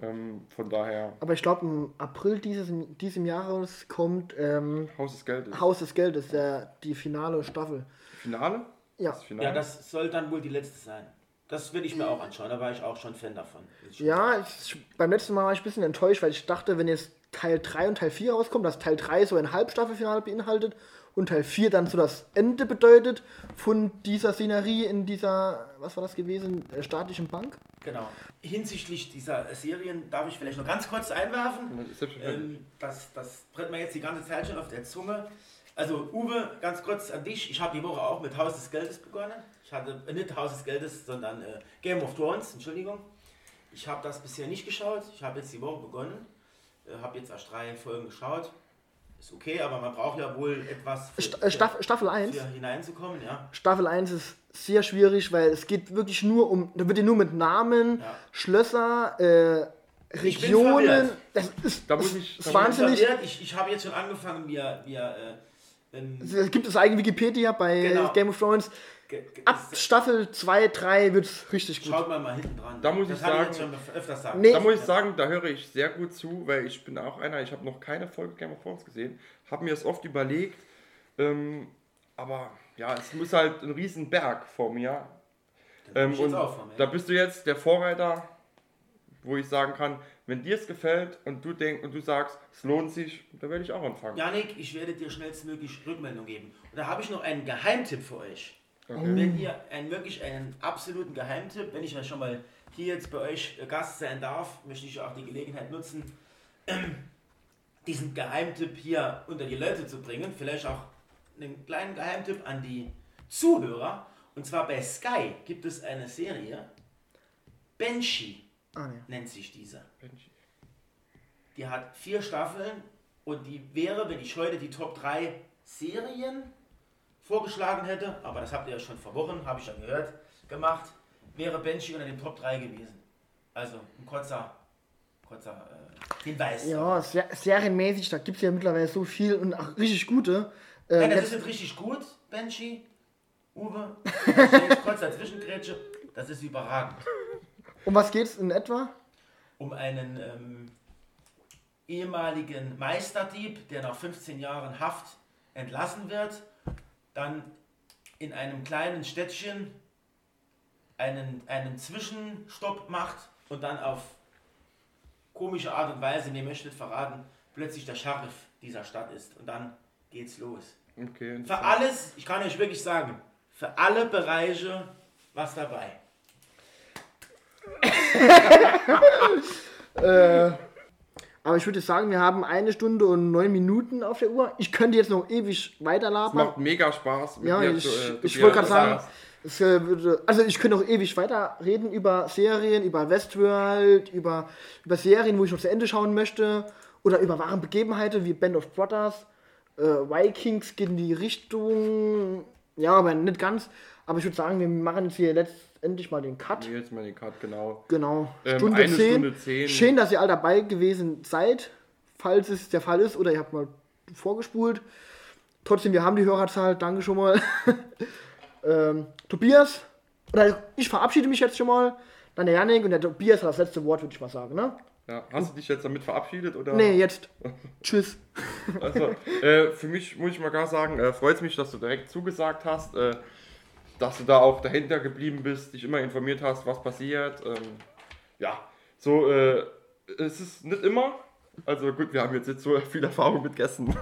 Ähm, von daher, Aber ich glaube, im April dieses diesem Jahres kommt ähm, Haus des Geldes. Haus des Geldes, der, die finale Staffel. Finale? Ja. Das Finale? Ja, das soll dann wohl die letzte sein. Das will ich mir auch anschauen, da war ich auch schon Fan davon. Ja, ich, beim letzten Mal war ich ein bisschen enttäuscht, weil ich dachte, wenn jetzt Teil 3 und Teil 4 rauskommt, dass Teil 3 so ein Halbstaffelfinale beinhaltet und Teil 4 dann so das Ende bedeutet von dieser Szenerie in dieser, was war das gewesen, äh, staatlichen Bank. Genau. Hinsichtlich dieser Serien darf ich vielleicht noch ganz kurz einwerfen. Selbstverständlich. Ähm, das, das brennt mir jetzt die ganze Zeit schon auf der Zunge. Also Uwe, ganz kurz an dich. Ich habe die Woche auch mit Haus des Geldes begonnen. Ich hatte äh, nicht Haus des Geldes, sondern äh, Game of Thrones, Entschuldigung. Ich habe das bisher nicht geschaut. Ich habe jetzt die Woche begonnen. Äh, habe jetzt erst drei Folgen geschaut. Ist okay, aber man braucht ja wohl etwas für, St äh, Staff, Staffel 1. für hineinzukommen, ja. Staffel 1 ist sehr schwierig, weil es geht wirklich nur um, da wird ja nur mit Namen, Ja. Schlösser, äh, Ich bin Regionen, das ist, Da muss ich- ist da wahnsinnig. Ich, ich habe jetzt schon angefangen, mir, mir äh, Es gibt es eigene Wikipedia bei Genau. Game of Thrones. ab Staffel 2, 3 wird es richtig gut. Schaut mal mal hinten dran. Da muss das ich sagen- öfters sagen. Nee. Da muss ich sagen, da höre ich sehr gut zu, weil ich bin auch einer, ich habe noch keine Folge Game of Thrones gesehen, habe mir das oft überlegt, ähm, aber ja, es muss halt ein riesen Berg vor mir. Ähm, ich und auch vor mir. da bist du jetzt der Vorreiter, wo ich sagen kann, wenn dir es gefällt und du denkst und du sagst, es lohnt sich, da werde ich auch anfangen. Janik, ich werde dir schnellstmöglich Rückmeldung geben. Und da habe ich noch einen Geheimtipp für euch. Okay. Wenn ihr einen wirklich einen absoluten Geheimtipp, wenn ich ja schon mal hier jetzt bei euch äh, Gast sein darf, möchte ich auch die Gelegenheit nutzen, diesen Geheimtipp hier unter die Leute zu bringen. Vielleicht auch einen kleinen Geheimtipp an die Zuhörer. Und zwar bei Sky gibt es eine Serie, Banshee Ah, nee. nennt sich diese. Die hat vier Staffeln und die wäre, wenn ich heute die Top 3 Serien vorgeschlagen hätte, aber das habt ihr ja schon vor Wochen, habe ich ja gehört, gemacht, wäre Banshee unter den Top 3 gewesen. Also ein kurzer, kurzer äh, Hinweis. Ja, ser serienmäßig, da gibt es ja mittlerweile so viel und auch richtig gute. Äh, Nein, das ist jetzt richtig gut, Banshee. Uwe, jetzt kurz dazwischengrätsche, das ist überragend. Um was geht's in etwa? um einen ähm, ehemaligen Meisterdieb, der nach 15 Jahren Haft entlassen wird, dann in einem kleinen Städtchen einen, einen Zwischenstopp macht und dann auf komische Art und Weise, nee, möchte nicht verraten, plötzlich der Sheriff dieser Stadt ist. Und dann geht's los. Okay, Für alles, ich kann euch wirklich sagen, für alle Bereiche was dabei. Äh, aber ich würde sagen, wir haben eine Stunde und neun Minuten auf der Uhr. Ich könnte jetzt noch ewig Es weiterlabern. macht mega Spaß. Ja, ich, zu, äh, ich wollte gerade sagen, es, äh, also ich könnte noch ewig weiter reden über Serien, über Westworld, über, über Serien, wo ich noch zu Ende schauen möchte, oder über wahre Begebenheiten wie Band of Brothers, äh, Vikings geht in die Richtung, ja, aber nicht ganz. Aber ich würde sagen, wir machen jetzt hier letztendlich mal den Cut. Jetzt mal den Cut, genau. Genau. Ähm, Stunde, eine 10. Stunde 10. Schön, dass ihr all dabei gewesen seid, falls es der Fall ist oder ihr habt mal vorgespult. Trotzdem, wir haben die Hörerzahl. Danke schon mal. ähm, Tobias, oder ich verabschiede mich jetzt schon mal. Dann der Janik und der Tobias hat das letzte Wort, würde ich mal sagen. Ne? Ja. Hast du dich jetzt damit verabschiedet? Oder? Nee, jetzt. Tschüss. Also, äh, für mich muss ich mal gar sagen, äh, freut es mich, dass du direkt zugesagt hast, äh, dass du da auch dahinter geblieben bist, dich immer informiert hast, was passiert. Ähm, ja, so, äh, es ist nicht immer. Also gut, wir haben jetzt nicht so viel Erfahrung mit Gästen.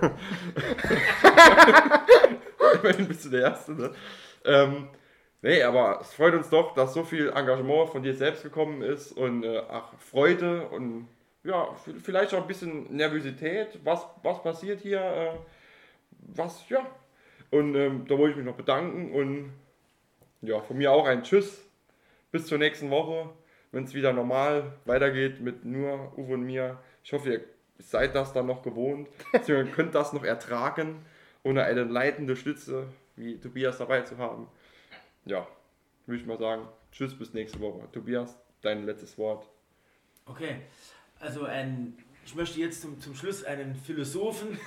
Immerhin bist du der Erste, ne? Ähm, nee, aber es freut uns doch, dass so viel Engagement von dir selbst gekommen ist und äh, ach, Freude und ja, vielleicht auch ein bisschen Nervosität. Was, was passiert hier? Äh, was, ja. Und ähm, da wollte ich mich noch bedanken und ja, von mir auch ein Tschüss. Bis zur nächsten Woche, wenn es wieder normal weitergeht mit nur Uwe und mir. Ich hoffe, ihr seid das dann noch gewohnt. Ihr könnt das noch ertragen, ohne eine leitende Stütze wie Tobias dabei zu haben. Ja, würde ich mal sagen. Tschüss, bis nächste Woche. Tobias, dein letztes Wort. Okay, also ein, ich möchte jetzt zum, zum Schluss einen Philosophen,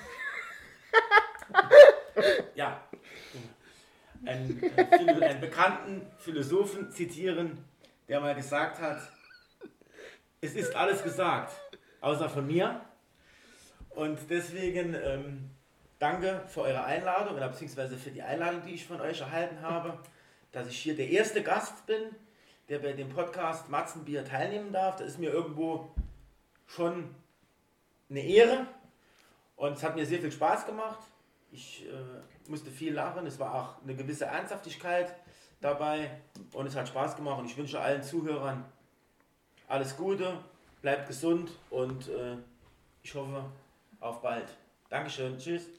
ja, einen, einen, bekannten Philosophen zitieren, der mal gesagt hat, es ist alles gesagt, außer von mir. Und deswegen ähm, danke für eure Einladung oder beziehungsweise für die Einladung, die ich von euch erhalten habe, dass ich hier der erste Gast bin, der bei dem Podcast Matzenbier teilnehmen darf. Das ist mir irgendwo schon eine Ehre und es hat mir sehr viel Spaß gemacht. Ich äh, musste viel lachen, es war auch eine gewisse Ernsthaftigkeit dabei und es hat Spaß gemacht und ich wünsche allen Zuhörern alles Gute, bleibt gesund und äh, ich hoffe auf bald. Dankeschön, tschüss.